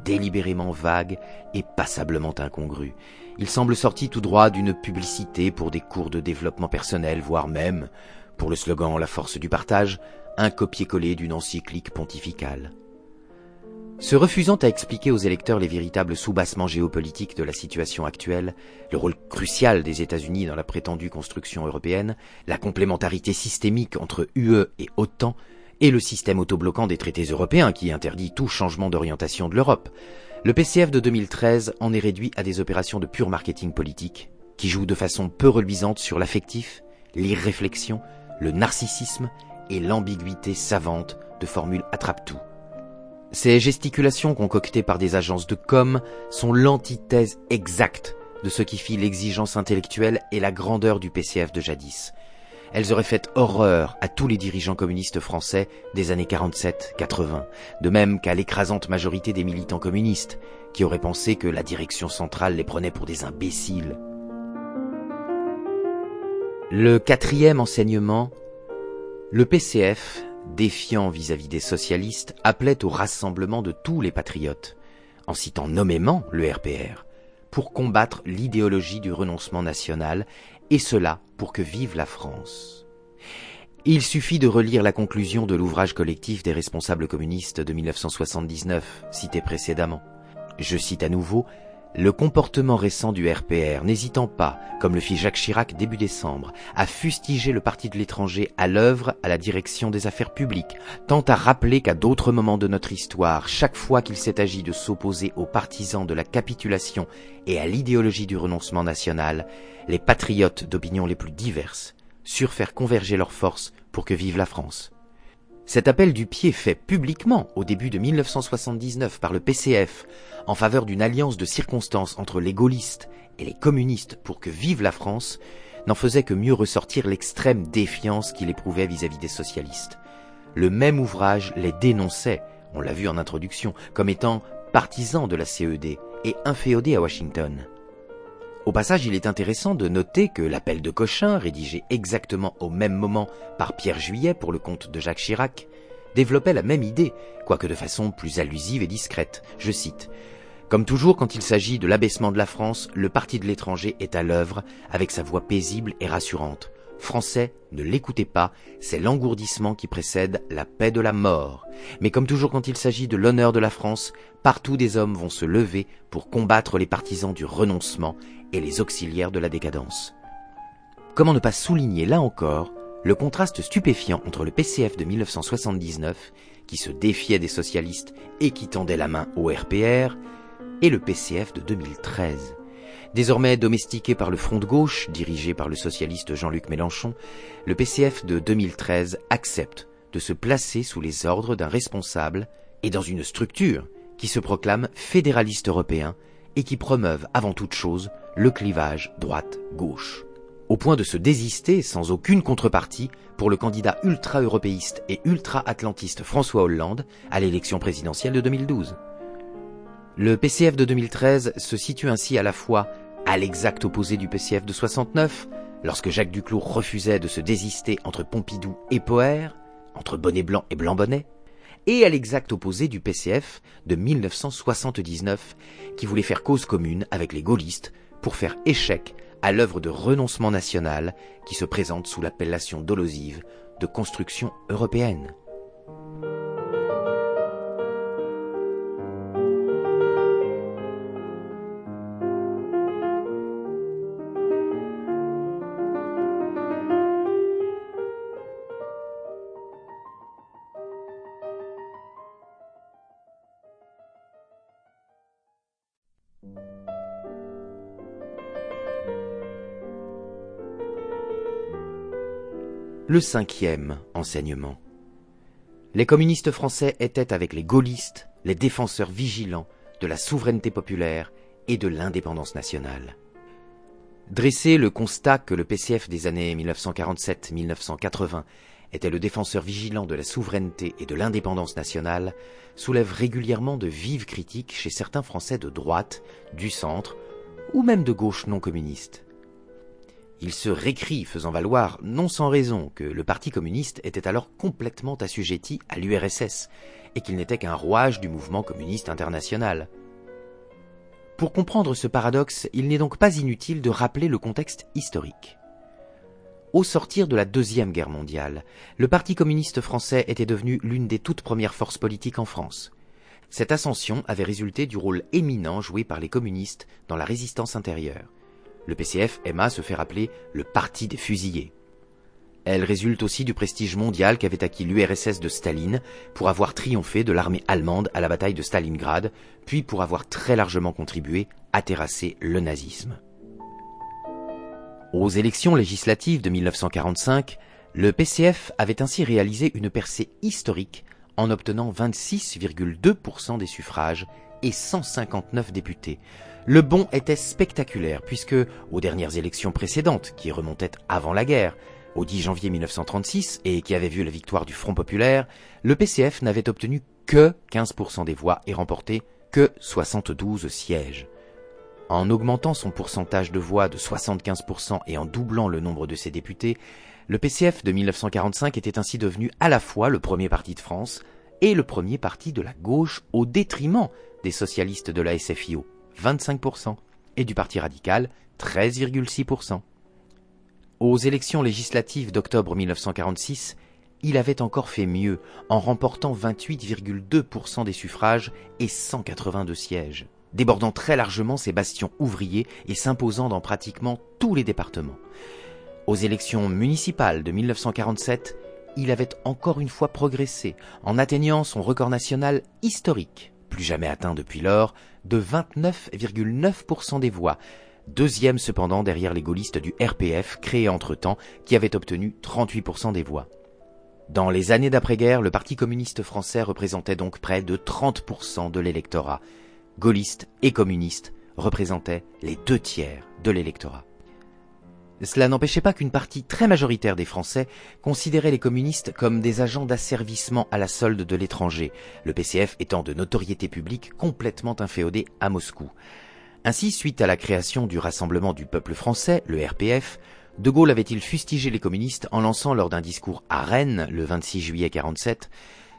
délibérément vagues et passablement incongrus. Il semble sorti tout droit d'une publicité pour des cours de développement personnel, voire même, pour le slogan La force du partage, un copier-coller d'une encyclique pontificale. Se refusant à expliquer aux électeurs les véritables soubassements géopolitiques de la situation actuelle, le rôle crucial des États-Unis dans la prétendue construction européenne, la complémentarité systémique entre UE et OTAN, et le système autobloquant des traités européens qui interdit tout changement d'orientation de l'Europe, le PCF de 2013 en est réduit à des opérations de pur marketing politique, qui jouent de façon peu reluisante sur l'affectif, l'irréflexion, le narcissisme et l'ambiguïté savante de formules attrape-tout. Ces gesticulations concoctées par des agences de com sont l'antithèse exacte de ce qui fit l'exigence intellectuelle et la grandeur du PCF de jadis, elles auraient fait horreur à tous les dirigeants communistes français des années 47-80, de même qu'à l'écrasante majorité des militants communistes, qui auraient pensé que la direction centrale les prenait pour des imbéciles. Le quatrième enseignement, le PCF, défiant vis-à-vis des socialistes, appelait au rassemblement de tous les patriotes, en citant nommément le RPR, pour combattre l'idéologie du renoncement national et cela pour que vive la France. Il suffit de relire la conclusion de l'ouvrage collectif des responsables communistes de 1979, cité précédemment. Je cite à nouveau le comportement récent du RPR, n'hésitant pas, comme le fit Jacques Chirac début décembre, à fustiger le parti de l'étranger à l'œuvre à la direction des affaires publiques, tend à rappeler qu'à d'autres moments de notre histoire, chaque fois qu'il s'est agi de s'opposer aux partisans de la capitulation et à l'idéologie du renoncement national, les patriotes d'opinions les plus diverses surent faire converger leurs forces pour que vive la France. Cet appel du pied fait publiquement au début de 1979 par le PCF en faveur d'une alliance de circonstances entre les gaullistes et les communistes pour que vive la France n'en faisait que mieux ressortir l'extrême défiance qu'il éprouvait vis-à-vis des socialistes. Le même ouvrage les dénonçait, on l'a vu en introduction, comme étant partisans de la CED et inféodés à Washington. Au passage, il est intéressant de noter que l'appel de Cochin, rédigé exactement au même moment par Pierre Juillet pour le compte de Jacques Chirac, développait la même idée, quoique de façon plus allusive et discrète. Je cite Comme toujours quand il s'agit de l'abaissement de la France, le parti de l'étranger est à l'œuvre avec sa voix paisible et rassurante. Français, ne l'écoutez pas, c'est l'engourdissement qui précède la paix de la mort. Mais comme toujours quand il s'agit de l'honneur de la France, partout des hommes vont se lever pour combattre les partisans du renoncement et les auxiliaires de la décadence. Comment ne pas souligner là encore le contraste stupéfiant entre le PCF de 1979, qui se défiait des socialistes et qui tendait la main au RPR, et le PCF de 2013. Désormais domestiqué par le Front de gauche, dirigé par le socialiste Jean-Luc Mélenchon, le PCF de 2013 accepte de se placer sous les ordres d'un responsable et dans une structure qui se proclame fédéraliste européen et qui promeuve avant toute chose le clivage droite-gauche. Au point de se désister sans aucune contrepartie pour le candidat ultra-européiste et ultra-atlantiste François Hollande à l'élection présidentielle de 2012. Le PCF de 2013 se situe ainsi à la fois à l'exact opposé du PCF de 69, lorsque Jacques Duclos refusait de se désister entre Pompidou et Poher, entre bonnet blanc et blanc bonnet, et à l'exact opposé du PCF de 1979, qui voulait faire cause commune avec les gaullistes pour faire échec à l'œuvre de renoncement national qui se présente sous l'appellation dolosive de construction européenne. Le cinquième enseignement. Les communistes français étaient avec les gaullistes les défenseurs vigilants de la souveraineté populaire et de l'indépendance nationale. Dresser le constat que le PCF des années 1947-1980 était le défenseur vigilant de la souveraineté et de l'indépendance nationale soulève régulièrement de vives critiques chez certains Français de droite, du centre ou même de gauche non communiste. Il se récrit faisant valoir, non sans raison, que le Parti communiste était alors complètement assujetti à l'URSS et qu'il n'était qu'un rouage du mouvement communiste international. Pour comprendre ce paradoxe, il n'est donc pas inutile de rappeler le contexte historique. Au sortir de la Deuxième Guerre mondiale, le Parti communiste français était devenu l'une des toutes premières forces politiques en France. Cette ascension avait résulté du rôle éminent joué par les communistes dans la résistance intérieure. Le PCF aima se faire appeler le Parti des fusillés. Elle résulte aussi du prestige mondial qu'avait acquis l'URSS de Staline pour avoir triomphé de l'armée allemande à la bataille de Stalingrad, puis pour avoir très largement contribué à terrasser le nazisme. Aux élections législatives de 1945, le PCF avait ainsi réalisé une percée historique en obtenant 26,2% des suffrages et 159 députés, le bond était spectaculaire puisque, aux dernières élections précédentes, qui remontaient avant la guerre, au 10 janvier 1936 et qui avaient vu la victoire du Front populaire, le PCF n'avait obtenu que 15% des voix et remporté que 72 sièges. En augmentant son pourcentage de voix de 75% et en doublant le nombre de ses députés, le PCF de 1945 était ainsi devenu à la fois le premier parti de France et le premier parti de la gauche au détriment des socialistes de la SFIO. 25%, et du Parti radical, 13,6%. Aux élections législatives d'octobre 1946, il avait encore fait mieux en remportant 28,2% des suffrages et 182 sièges, débordant très largement ses bastions ouvriers et s'imposant dans pratiquement tous les départements. Aux élections municipales de 1947, il avait encore une fois progressé en atteignant son record national historique plus jamais atteint depuis lors, de 29,9% des voix, deuxième cependant derrière les gaullistes du RPF créé entre-temps qui avait obtenu 38% des voix. Dans les années d'après-guerre, le Parti communiste français représentait donc près de 30% de l'électorat. Gaullistes et communistes représentaient les deux tiers de l'électorat. Cela n'empêchait pas qu'une partie très majoritaire des Français considérait les communistes comme des agents d'asservissement à la solde de l'étranger, le PCF étant de notoriété publique complètement inféodé à Moscou. Ainsi, suite à la création du Rassemblement du peuple français, le RPF, De Gaulle avait-il fustigé les communistes en lançant lors d'un discours à Rennes le 26 juillet 47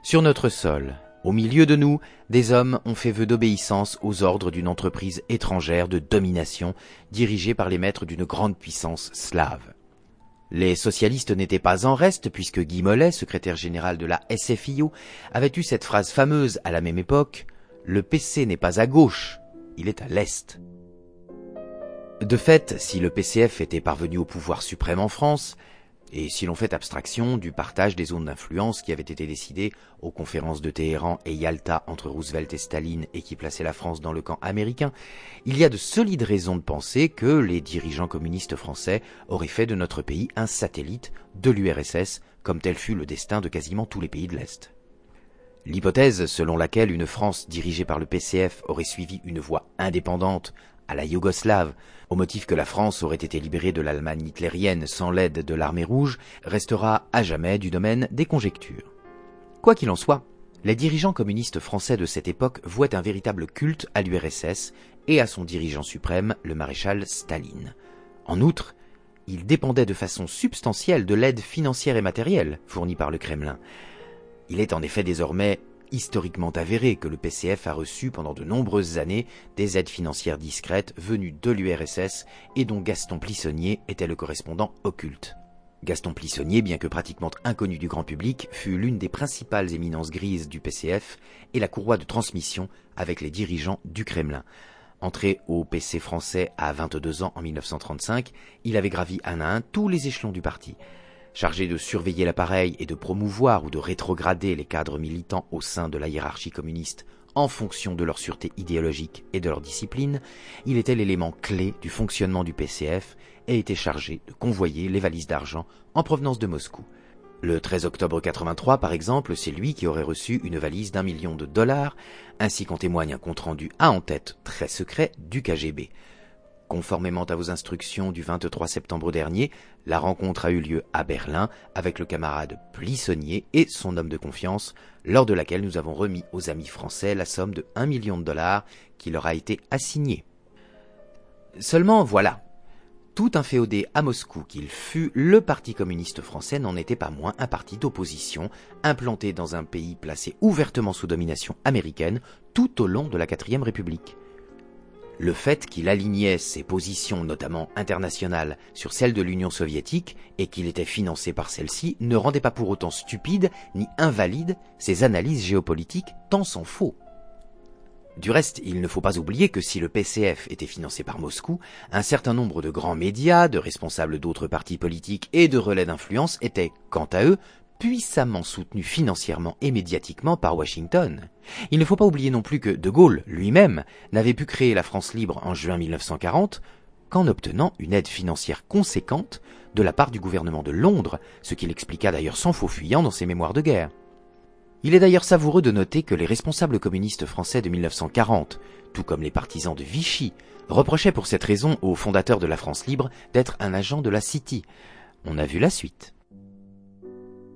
Sur notre sol, Au milieu de nous, des hommes ont fait vœu d'obéissance aux ordres d'une entreprise étrangère de domination dirigée par les maîtres d'une grande puissance slave. Les socialistes n'étaient pas en reste puisque Guy Mollet, secrétaire général de la SFIO, avait eu cette phrase fameuse à la même époque Le PC n'est pas à gauche, il est à l'est. De fait, si le PCF était parvenu au pouvoir suprême en France, et si l'on fait abstraction du partage des zones d'influence qui avait été décidé aux conférences de Téhéran et Yalta entre Roosevelt et Staline et qui plaçait la France dans le camp américain, il y a de solides raisons de penser que les dirigeants communistes français auraient fait de notre pays un satellite de l'URSS, comme tel fut le destin de quasiment tous les pays de l'Est. L'hypothèse selon laquelle une France dirigée par le PCF aurait suivi une voie indépendante à la Yougoslave, au motif que la France aurait été libérée de l'Allemagne hitlérienne sans l'aide de l'armée rouge, restera à jamais du domaine des conjectures. Quoi qu'il en soit, les dirigeants communistes français de cette époque vouaient un véritable culte à l'URSS et à son dirigeant suprême, le maréchal Staline. En outre, ils dépendaient de façon substantielle de l'aide financière et matérielle fournie par le Kremlin. Il est en effet désormais historiquement avéré que le PCF a reçu pendant de nombreuses années des aides financières discrètes venues de l'URSS et dont Gaston Plissonnier était le correspondant occulte. Gaston Plissonnier, bien que pratiquement inconnu du grand public, fut l'une des principales éminences grises du PCF et la courroie de transmission avec les dirigeants du Kremlin. Entré au PC français à 22 ans en 1935, il avait gravi un à un tous les échelons du parti. Chargé de surveiller l'appareil et de promouvoir ou de rétrograder les cadres militants au sein de la hiérarchie communiste en fonction de leur sûreté idéologique et de leur discipline, il était l'élément clé du fonctionnement du PCF et était chargé de convoyer les valises d'argent en provenance de Moscou. Le 13 octobre 83, par exemple, c'est lui qui aurait reçu une valise d'un million de dollars, ainsi qu'en témoigne un compte-rendu à en tête très secret du KGB. Conformément à vos instructions du 23 septembre dernier, la rencontre a eu lieu à Berlin avec le camarade Plissonnier et son homme de confiance, lors de laquelle nous avons remis aux amis français la somme de 1 million de dollars qui leur a été assignée. Seulement voilà, tout inféodé à Moscou qu'il fût, le Parti communiste français n'en était pas moins un parti d'opposition, implanté dans un pays placé ouvertement sous domination américaine tout au long de la quatrième République. Le fait qu'il alignait ses positions, notamment internationales, sur celles de l'Union soviétique et qu'il était financé par celle-ci ne rendait pas pour autant stupide ni invalide ses analyses géopolitiques, tant s'en faut. Du reste, il ne faut pas oublier que si le PCF était financé par Moscou, un certain nombre de grands médias, de responsables d'autres partis politiques et de relais d'influence étaient, quant à eux, puissamment soutenu financièrement et médiatiquement par Washington. Il ne faut pas oublier non plus que De Gaulle lui-même n'avait pu créer la France libre en juin 1940 qu'en obtenant une aide financière conséquente de la part du gouvernement de Londres, ce qu'il expliqua d'ailleurs sans faux fuyant dans ses mémoires de guerre. Il est d'ailleurs savoureux de noter que les responsables communistes français de 1940, tout comme les partisans de Vichy, reprochaient pour cette raison au fondateur de la France libre d'être un agent de la City. On a vu la suite.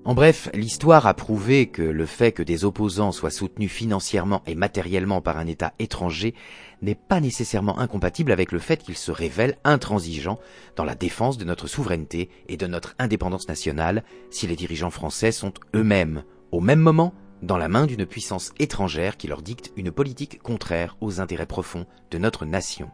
En bref, l'histoire a prouvé que le fait que des opposants soient soutenus financièrement et matériellement par un État étranger n'est pas nécessairement incompatible avec le fait qu'ils se révèlent intransigeants dans la défense de notre souveraineté et de notre indépendance nationale si les dirigeants français sont eux-mêmes, au même moment, dans la main d'une puissance étrangère qui leur dicte une politique contraire aux intérêts profonds de notre nation.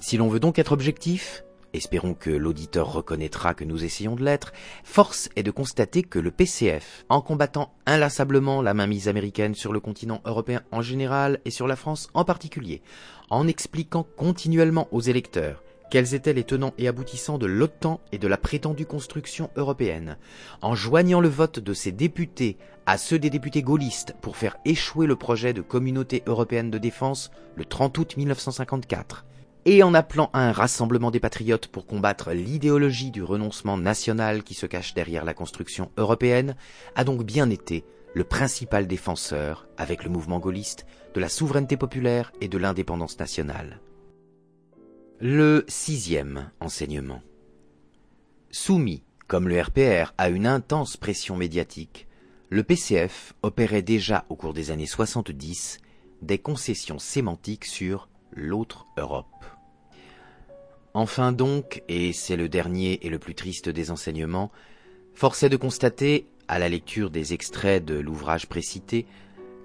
Si l'on veut donc être objectif, espérons que l'auditeur reconnaîtra que nous essayons de l'être, force est de constater que le PCF, en combattant inlassablement la mainmise américaine sur le continent européen en général et sur la France en particulier, en expliquant continuellement aux électeurs quels étaient les tenants et aboutissants de l'OTAN et de la prétendue construction européenne, en joignant le vote de ses députés à ceux des députés gaullistes pour faire échouer le projet de communauté européenne de défense le 30 août 1954, et en appelant à un rassemblement des patriotes pour combattre l'idéologie du renoncement national qui se cache derrière la construction européenne, a donc bien été le principal défenseur, avec le mouvement gaulliste, de la souveraineté populaire et de l'indépendance nationale. Le sixième enseignement. Soumis, comme le RPR, à une intense pression médiatique, le PCF opérait déjà au cours des années 70 des concessions sémantiques sur l'autre Europe. Enfin donc, et c'est le dernier et le plus triste des enseignements, force est de constater, à la lecture des extraits de l'ouvrage précité,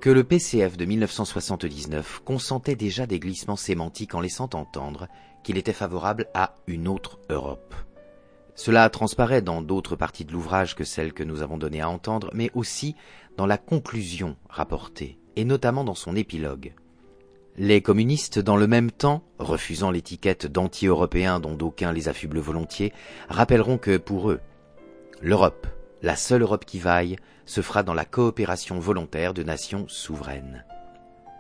que le PCF de 1979 consentait déjà des glissements sémantiques en laissant entendre qu'il était favorable à une autre Europe. Cela transparaît dans d'autres parties de l'ouvrage que celles que nous avons donné à entendre, mais aussi dans la conclusion rapportée, et notamment dans son épilogue. Les communistes, dans le même temps, refusant l'étiquette d'anti-européens dont d'aucuns les affublent volontiers, rappelleront que pour eux, l'Europe, la seule Europe qui vaille, se fera dans la coopération volontaire de nations souveraines.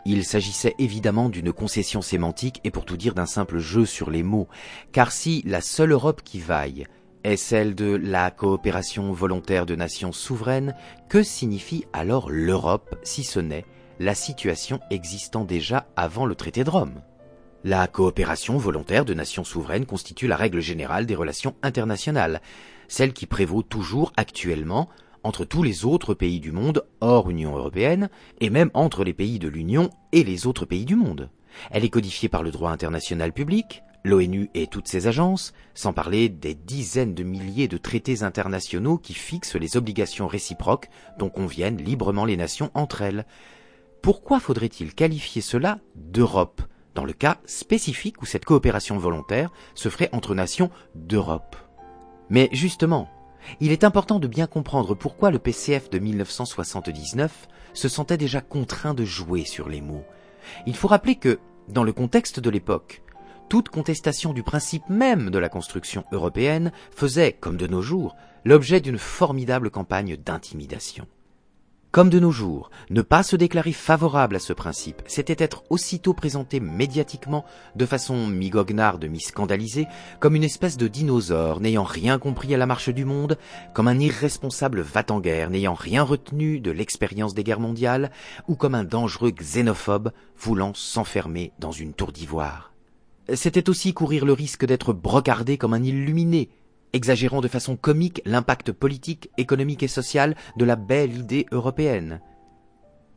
Il s'agissait évidemment d'une concession sémantique et pour tout dire d'un simple jeu sur les mots, car si la seule Europe qui vaille est celle de la coopération volontaire de nations souveraines, que signifie alors l'Europe si ce n'est la situation existant déjà avant le traité de Rome La coopération volontaire de nations souveraines constitue la règle générale des relations internationales, celle qui prévaut toujours actuellement entre tous les autres pays du monde hors Union européenne, et même entre les pays de l'Union et les autres pays du monde. Elle est codifiée par le droit international public, l'ONU et toutes ses agences, sans parler des dizaines de milliers de traités internationaux qui fixent les obligations réciproques dont conviennent librement les nations entre elles. Pourquoi faudrait-il qualifier cela d'Europe, dans le cas spécifique où cette coopération volontaire se ferait entre nations d'Europe? Mais justement, il est important de bien comprendre pourquoi le PCF de 1979 se sentait déjà contraint de jouer sur les mots. Il faut rappeler que, dans le contexte de l'époque, toute contestation du principe même de la construction européenne faisait, comme de nos jours, l'objet d'une formidable campagne d'intimidation. Comme de nos jours, ne pas se déclarer favorable à ce principe, c'était être aussitôt présenté médiatiquement, de façon mi-goguenarde, mi-scandalisée, comme une espèce de dinosaure n'ayant rien compris à la marche du monde, comme un irresponsable va-t-en-guerre n'ayant rien retenu de l'expérience des guerres mondiales, ou comme un dangereux xénophobe voulant s'enfermer dans une tour d'ivoire. C'était aussi courir le risque d'être brocardé comme un illuminé, exagérant de façon comique l'impact politique, économique et social de la belle idée européenne.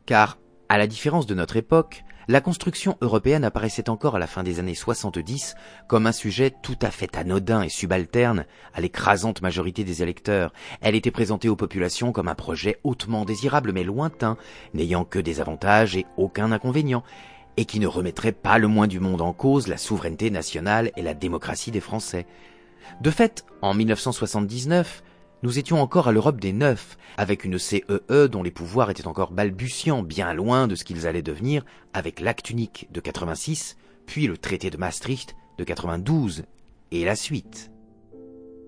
Car, à la différence de notre époque, la construction européenne apparaissait encore à la fin des années 70 comme un sujet tout à fait anodin et subalterne à l'écrasante majorité des électeurs. Elle était présentée aux populations comme un projet hautement désirable mais lointain, n'ayant que des avantages et aucun inconvénient, et qui ne remettrait pas le moins du monde en cause la souveraineté nationale et la démocratie des Français. De fait, en 1979, nous étions encore à l'Europe des neufs, avec une CEE e dont les pouvoirs étaient encore balbutiants, bien loin de ce qu'ils allaient devenir avec l'acte unique de 86, puis le traité de Maastricht de 92, et la suite.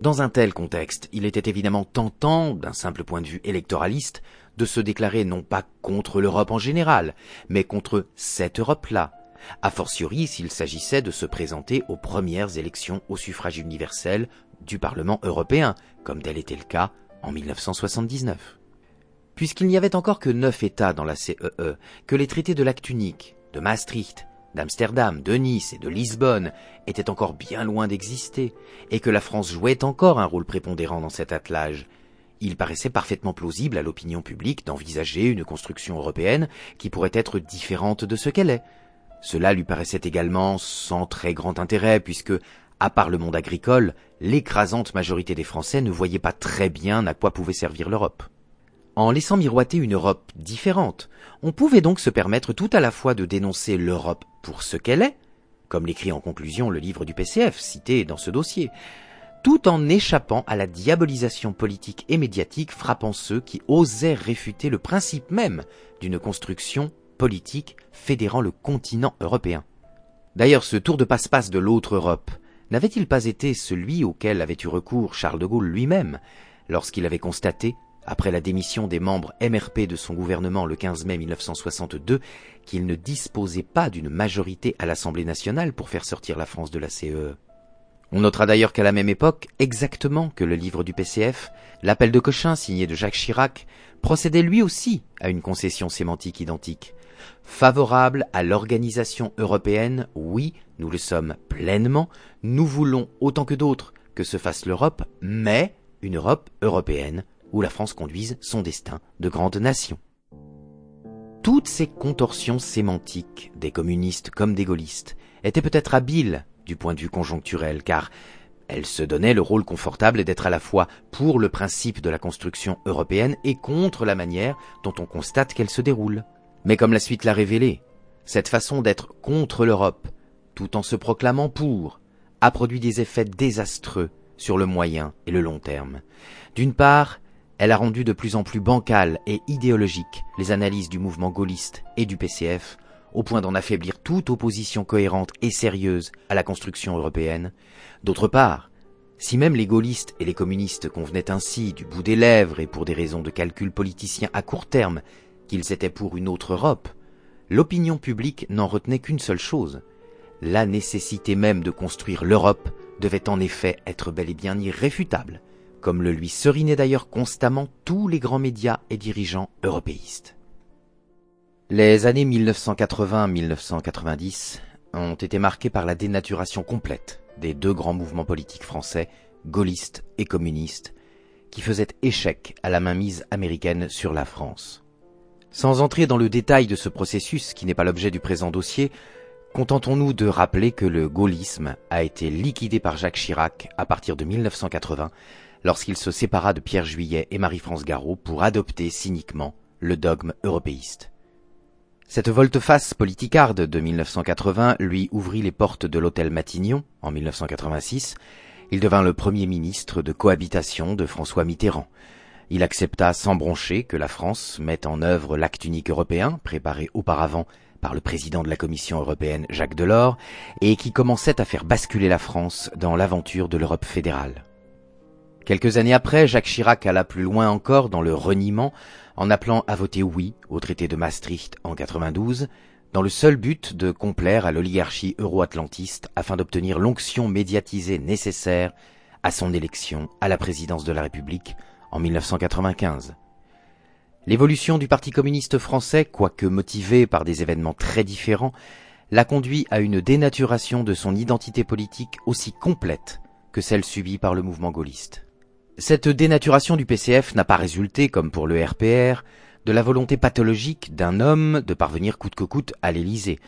Dans un tel contexte, il était évidemment tentant, d'un simple point de vue électoraliste, de se déclarer non pas contre l'Europe en général, mais contre cette Europe-là, a fortiori s'il s'agissait de se présenter aux premières élections au suffrage universel du Parlement européen, comme tel était le cas en 1979. Puisqu'il n'y avait encore que neuf États dans la CEE, e, que les traités de l'acte unique, de Maastricht, d'Amsterdam, de Nice et de Lisbonne étaient encore bien loin d'exister, et que la France jouait encore un rôle prépondérant dans cet attelage, il paraissait parfaitement plausible à l'opinion publique d'envisager une construction européenne qui pourrait être différente de ce qu'elle est, cela lui paraissait également sans très grand intérêt, puisque, à part le monde agricole, l'écrasante majorité des Français ne voyait pas très bien à quoi pouvait servir l'Europe. En laissant miroiter une Europe différente, on pouvait donc se permettre tout à la fois de dénoncer l'Europe pour ce qu'elle est, comme l'écrit en conclusion le livre du PCF cité dans ce dossier, tout en échappant à la diabolisation politique et médiatique frappant ceux qui osaient réfuter le principe même d'une construction politique fédérant le continent européen. D'ailleurs, ce tour de passe-passe de l'autre Europe n'avait-il pas été celui auquel avait eu recours Charles de Gaulle lui-même lorsqu'il avait constaté, après la démission des membres MRP de son gouvernement le 15 mai 1962, qu'il ne disposait pas d'une majorité à l'Assemblée nationale pour faire sortir la France de la CEE e? On notera d'ailleurs qu'à la même époque, exactement que le livre du PCF, l'appel de Cochin signé de Jacques Chirac procédait lui aussi à une concession sémantique identique. Favorable à l'organisation européenne, oui, nous le sommes pleinement, nous voulons autant que d'autres que se fasse l'Europe, mais une Europe européenne où la France conduise son destin de grande nation. Toutes ces contorsions sémantiques des communistes comme des gaullistes étaient peut-être habiles du point de vue conjoncturel, car elles se donnaient le rôle confortable d'être à la fois pour le principe de la construction européenne et contre la manière dont on constate qu'elle se déroule. Mais comme la suite l'a révélé, cette façon d'être contre l'Europe, tout en se proclamant pour, a produit des effets désastreux sur le moyen et le long terme. D'une part, elle a rendu de plus en plus bancales et idéologiques les analyses du mouvement gaulliste et du PCF, au point d'en affaiblir toute opposition cohérente et sérieuse à la construction européenne. D'autre part, si même les gaullistes et les communistes convenaient ainsi du bout des lèvres et pour des raisons de calcul politicien à court terme qu'ils étaient pour une autre Europe, l'opinion publique n'en retenait qu'une seule chose. La nécessité même de construire l'Europe devait en effet être bel et bien irréfutable, comme le lui serinaient d'ailleurs constamment tous les grands médias et dirigeants européistes. Les années 1980-1990 ont été marquées par la dénaturation complète des deux grands mouvements politiques français, gaullistes et communistes, qui faisaient échec à la mainmise américaine sur la France. Sans entrer dans le détail de ce processus qui n'est pas l'objet du présent dossier, contentons-nous de rappeler que le gaullisme a été liquidé par Jacques Chirac à partir de 1980 lorsqu'il se sépara de Pierre Juillet et Marie-France Garot pour adopter cyniquement le dogme européiste. Cette volte-face politicarde de 1980 lui ouvrit les portes de l'hôtel Matignon en 1986. Il devint le premier ministre de cohabitation de François Mitterrand. Il accepta sans broncher que la France mette en œuvre l'acte unique européen, préparé auparavant par le président de la Commission européenne Jacques Delors, et qui commençait à faire basculer la France dans l'aventure de l'Europe fédérale. Quelques années après, Jacques Chirac alla plus loin encore dans le reniement en appelant à voter oui au traité de Maastricht en 92, dans le seul but de complaire à l'oligarchie euro-atlantiste afin d'obtenir l'onction médiatisée nécessaire à son élection à la présidence de la République en 1995. L'évolution du Parti communiste français, quoique motivée par des événements très différents, l'a conduit à une dénaturation de son identité politique aussi complète que celle subie par le mouvement gaulliste. Cette dénaturation du PCF n'a pas résulté, comme pour le RPR, de la volonté pathologique d'un homme de parvenir coûte que coûte à l'Élysée.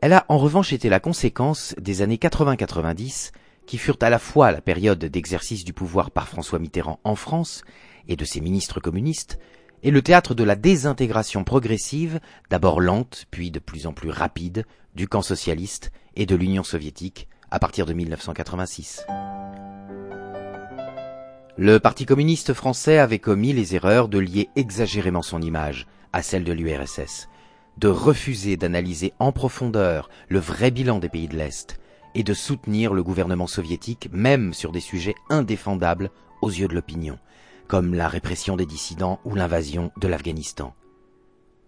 Elle a en revanche été la conséquence des années 80-90, qui furent à la fois la période d'exercice du pouvoir par François Mitterrand en France et de ses ministres communistes, et le théâtre de la désintégration progressive, d'abord lente, puis de plus en plus rapide, du camp socialiste et de l'Union soviétique à partir de 1986. Le Parti communiste français avait commis les erreurs de lier exagérément son image à celle de l'URSS, de refuser d'analyser en profondeur le vrai bilan des pays de l'Est et de soutenir le gouvernement soviétique même sur des sujets indéfendables aux yeux de l'opinion, comme la répression des dissidents ou l'invasion de l'Afghanistan.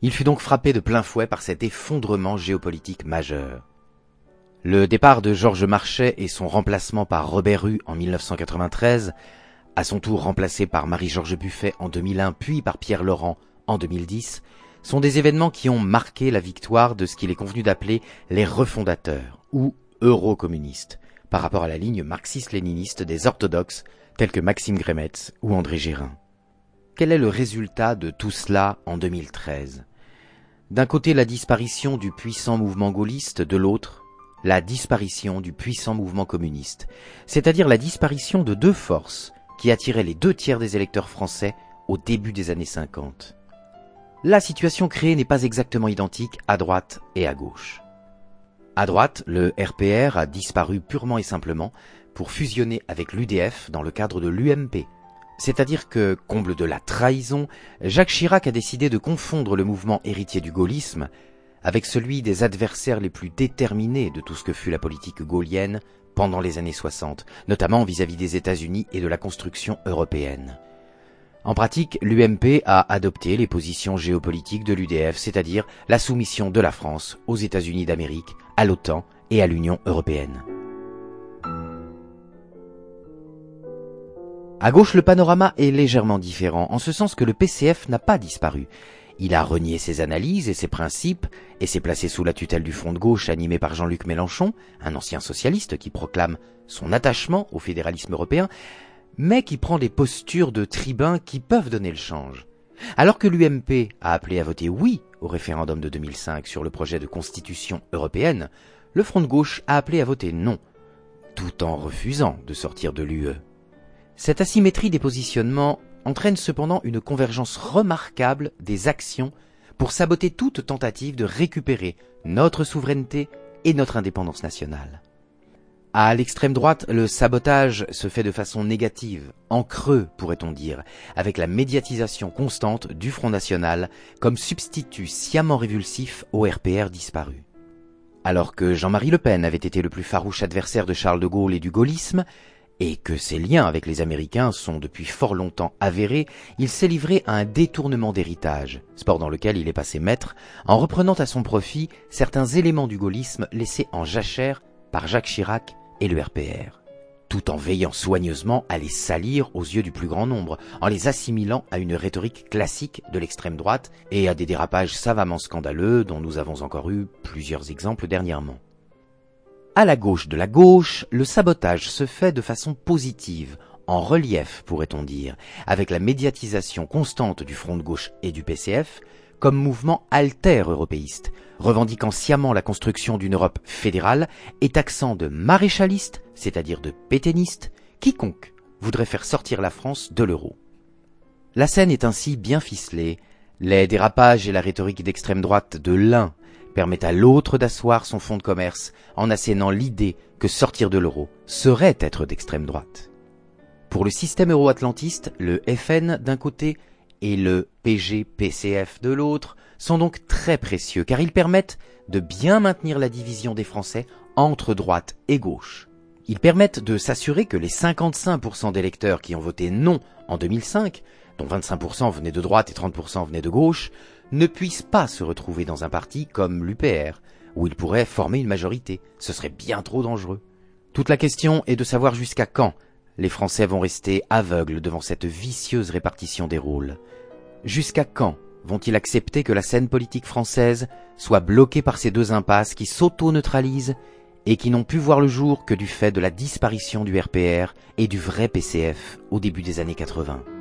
Il fut donc frappé de plein fouet par cet effondrement géopolitique majeur. Le départ de Georges Marchais et son remplacement par Robert Rue en 1993 à son tour remplacé par Marie-Georges Buffet en 2001 puis par Pierre Laurent en 2010, sont des événements qui ont marqué la victoire de ce qu'il est convenu d'appeler les refondateurs ou eurocommunistes par rapport à la ligne marxiste-léniniste des orthodoxes tels que Maxime Grémetz ou André Gérin. Quel est le résultat de tout cela en 2013 D'un côté la disparition du puissant mouvement gaulliste, de l'autre la disparition du puissant mouvement communiste, c'est-à-dire la disparition de deux forces qui attirait les deux tiers des électeurs français au début des années 50. La situation créée n'est pas exactement identique à droite et à gauche. À droite, le RPR a disparu purement et simplement pour fusionner avec l'UDF dans le cadre de l'UMP. C'est-à-dire que, comble de la trahison, Jacques Chirac a décidé de confondre le mouvement héritier du gaullisme avec celui des adversaires les plus déterminés de tout ce que fut la politique gaulienne pendant les années 60, notamment vis-à-vis des États-Unis et de la construction européenne. En pratique, l'UMP a adopté les positions géopolitiques de l'UDF, c'est-à-dire la soumission de la France aux États-Unis d'Amérique, à l'OTAN et à l'Union européenne. À gauche, le panorama est légèrement différent, en ce sens que le PCF n'a pas disparu. Il a renié ses analyses et ses principes et s'est placé sous la tutelle du Front de gauche animé par Jean-Luc Mélenchon, un ancien socialiste qui proclame son attachement au fédéralisme européen, mais qui prend des postures de tribun qui peuvent donner le change. Alors que l'UMP a appelé à voter oui au référendum de 2005 sur le projet de constitution européenne, le Front de gauche a appelé à voter non, tout en refusant de sortir de l'UE. Cette asymétrie des positionnements entraîne cependant une convergence remarquable des actions pour saboter toute tentative de récupérer notre souveraineté et notre indépendance nationale. À l'extrême droite, le sabotage se fait de façon négative, en creux pourrait-on dire, avec la médiatisation constante du Front National comme substitut sciemment révulsif au RPR disparu. Alors que Jean-Marie Le Pen avait été le plus farouche adversaire de Charles de Gaulle et du gaullisme, et que ses liens avec les Américains sont depuis fort longtemps avérés, il s'est livré à un détournement d'héritage, sport dans lequel il est passé maître, en reprenant à son profit certains éléments du gaullisme laissés en jachère par Jacques Chirac et le RPR, tout en veillant soigneusement à les salir aux yeux du plus grand nombre, en les assimilant à une rhétorique classique de l'extrême droite et à des dérapages savamment scandaleux dont nous avons encore eu plusieurs exemples dernièrement. À la gauche de la gauche, le sabotage se fait de façon positive, en relief pourrait-on dire, avec la médiatisation constante du Front de gauche et du PCF, comme mouvement alter-européiste, revendiquant sciemment la construction d'une Europe fédérale et taxant de maréchaliste, c'est-à-dire de pétainiste, quiconque voudrait faire sortir la France de l'euro. La scène est ainsi bien ficelée, les dérapages et la rhétorique d'extrême droite de l'un permettent à l'autre d'asseoir son fonds de commerce en assénant l'idée que sortir de l'euro serait être d'extrême droite. Pour le système euro-atlantiste, le FN d'un côté et le PG-PCF de l'autre sont donc très précieux car ils permettent de bien maintenir la division des Français entre droite et gauche. Ils permettent de s'assurer que les 55% d'électeurs qui ont voté non en 2005, dont 25% venaient de droite et 30% venaient de gauche, ne puissent pas se retrouver dans un parti comme l'UPR, où ils pourraient former une majorité. Ce serait bien trop dangereux. Toute la question est de savoir jusqu'à quand les Français vont rester aveugles devant cette vicieuse répartition des rôles. Jusqu'à quand vont-ils accepter que la scène politique française soit bloquée par ces deux impasses qui s'auto-neutralisent et qui n'ont pu voir le jour que du fait de la disparition du RPR et du vrai PCF au début des années 80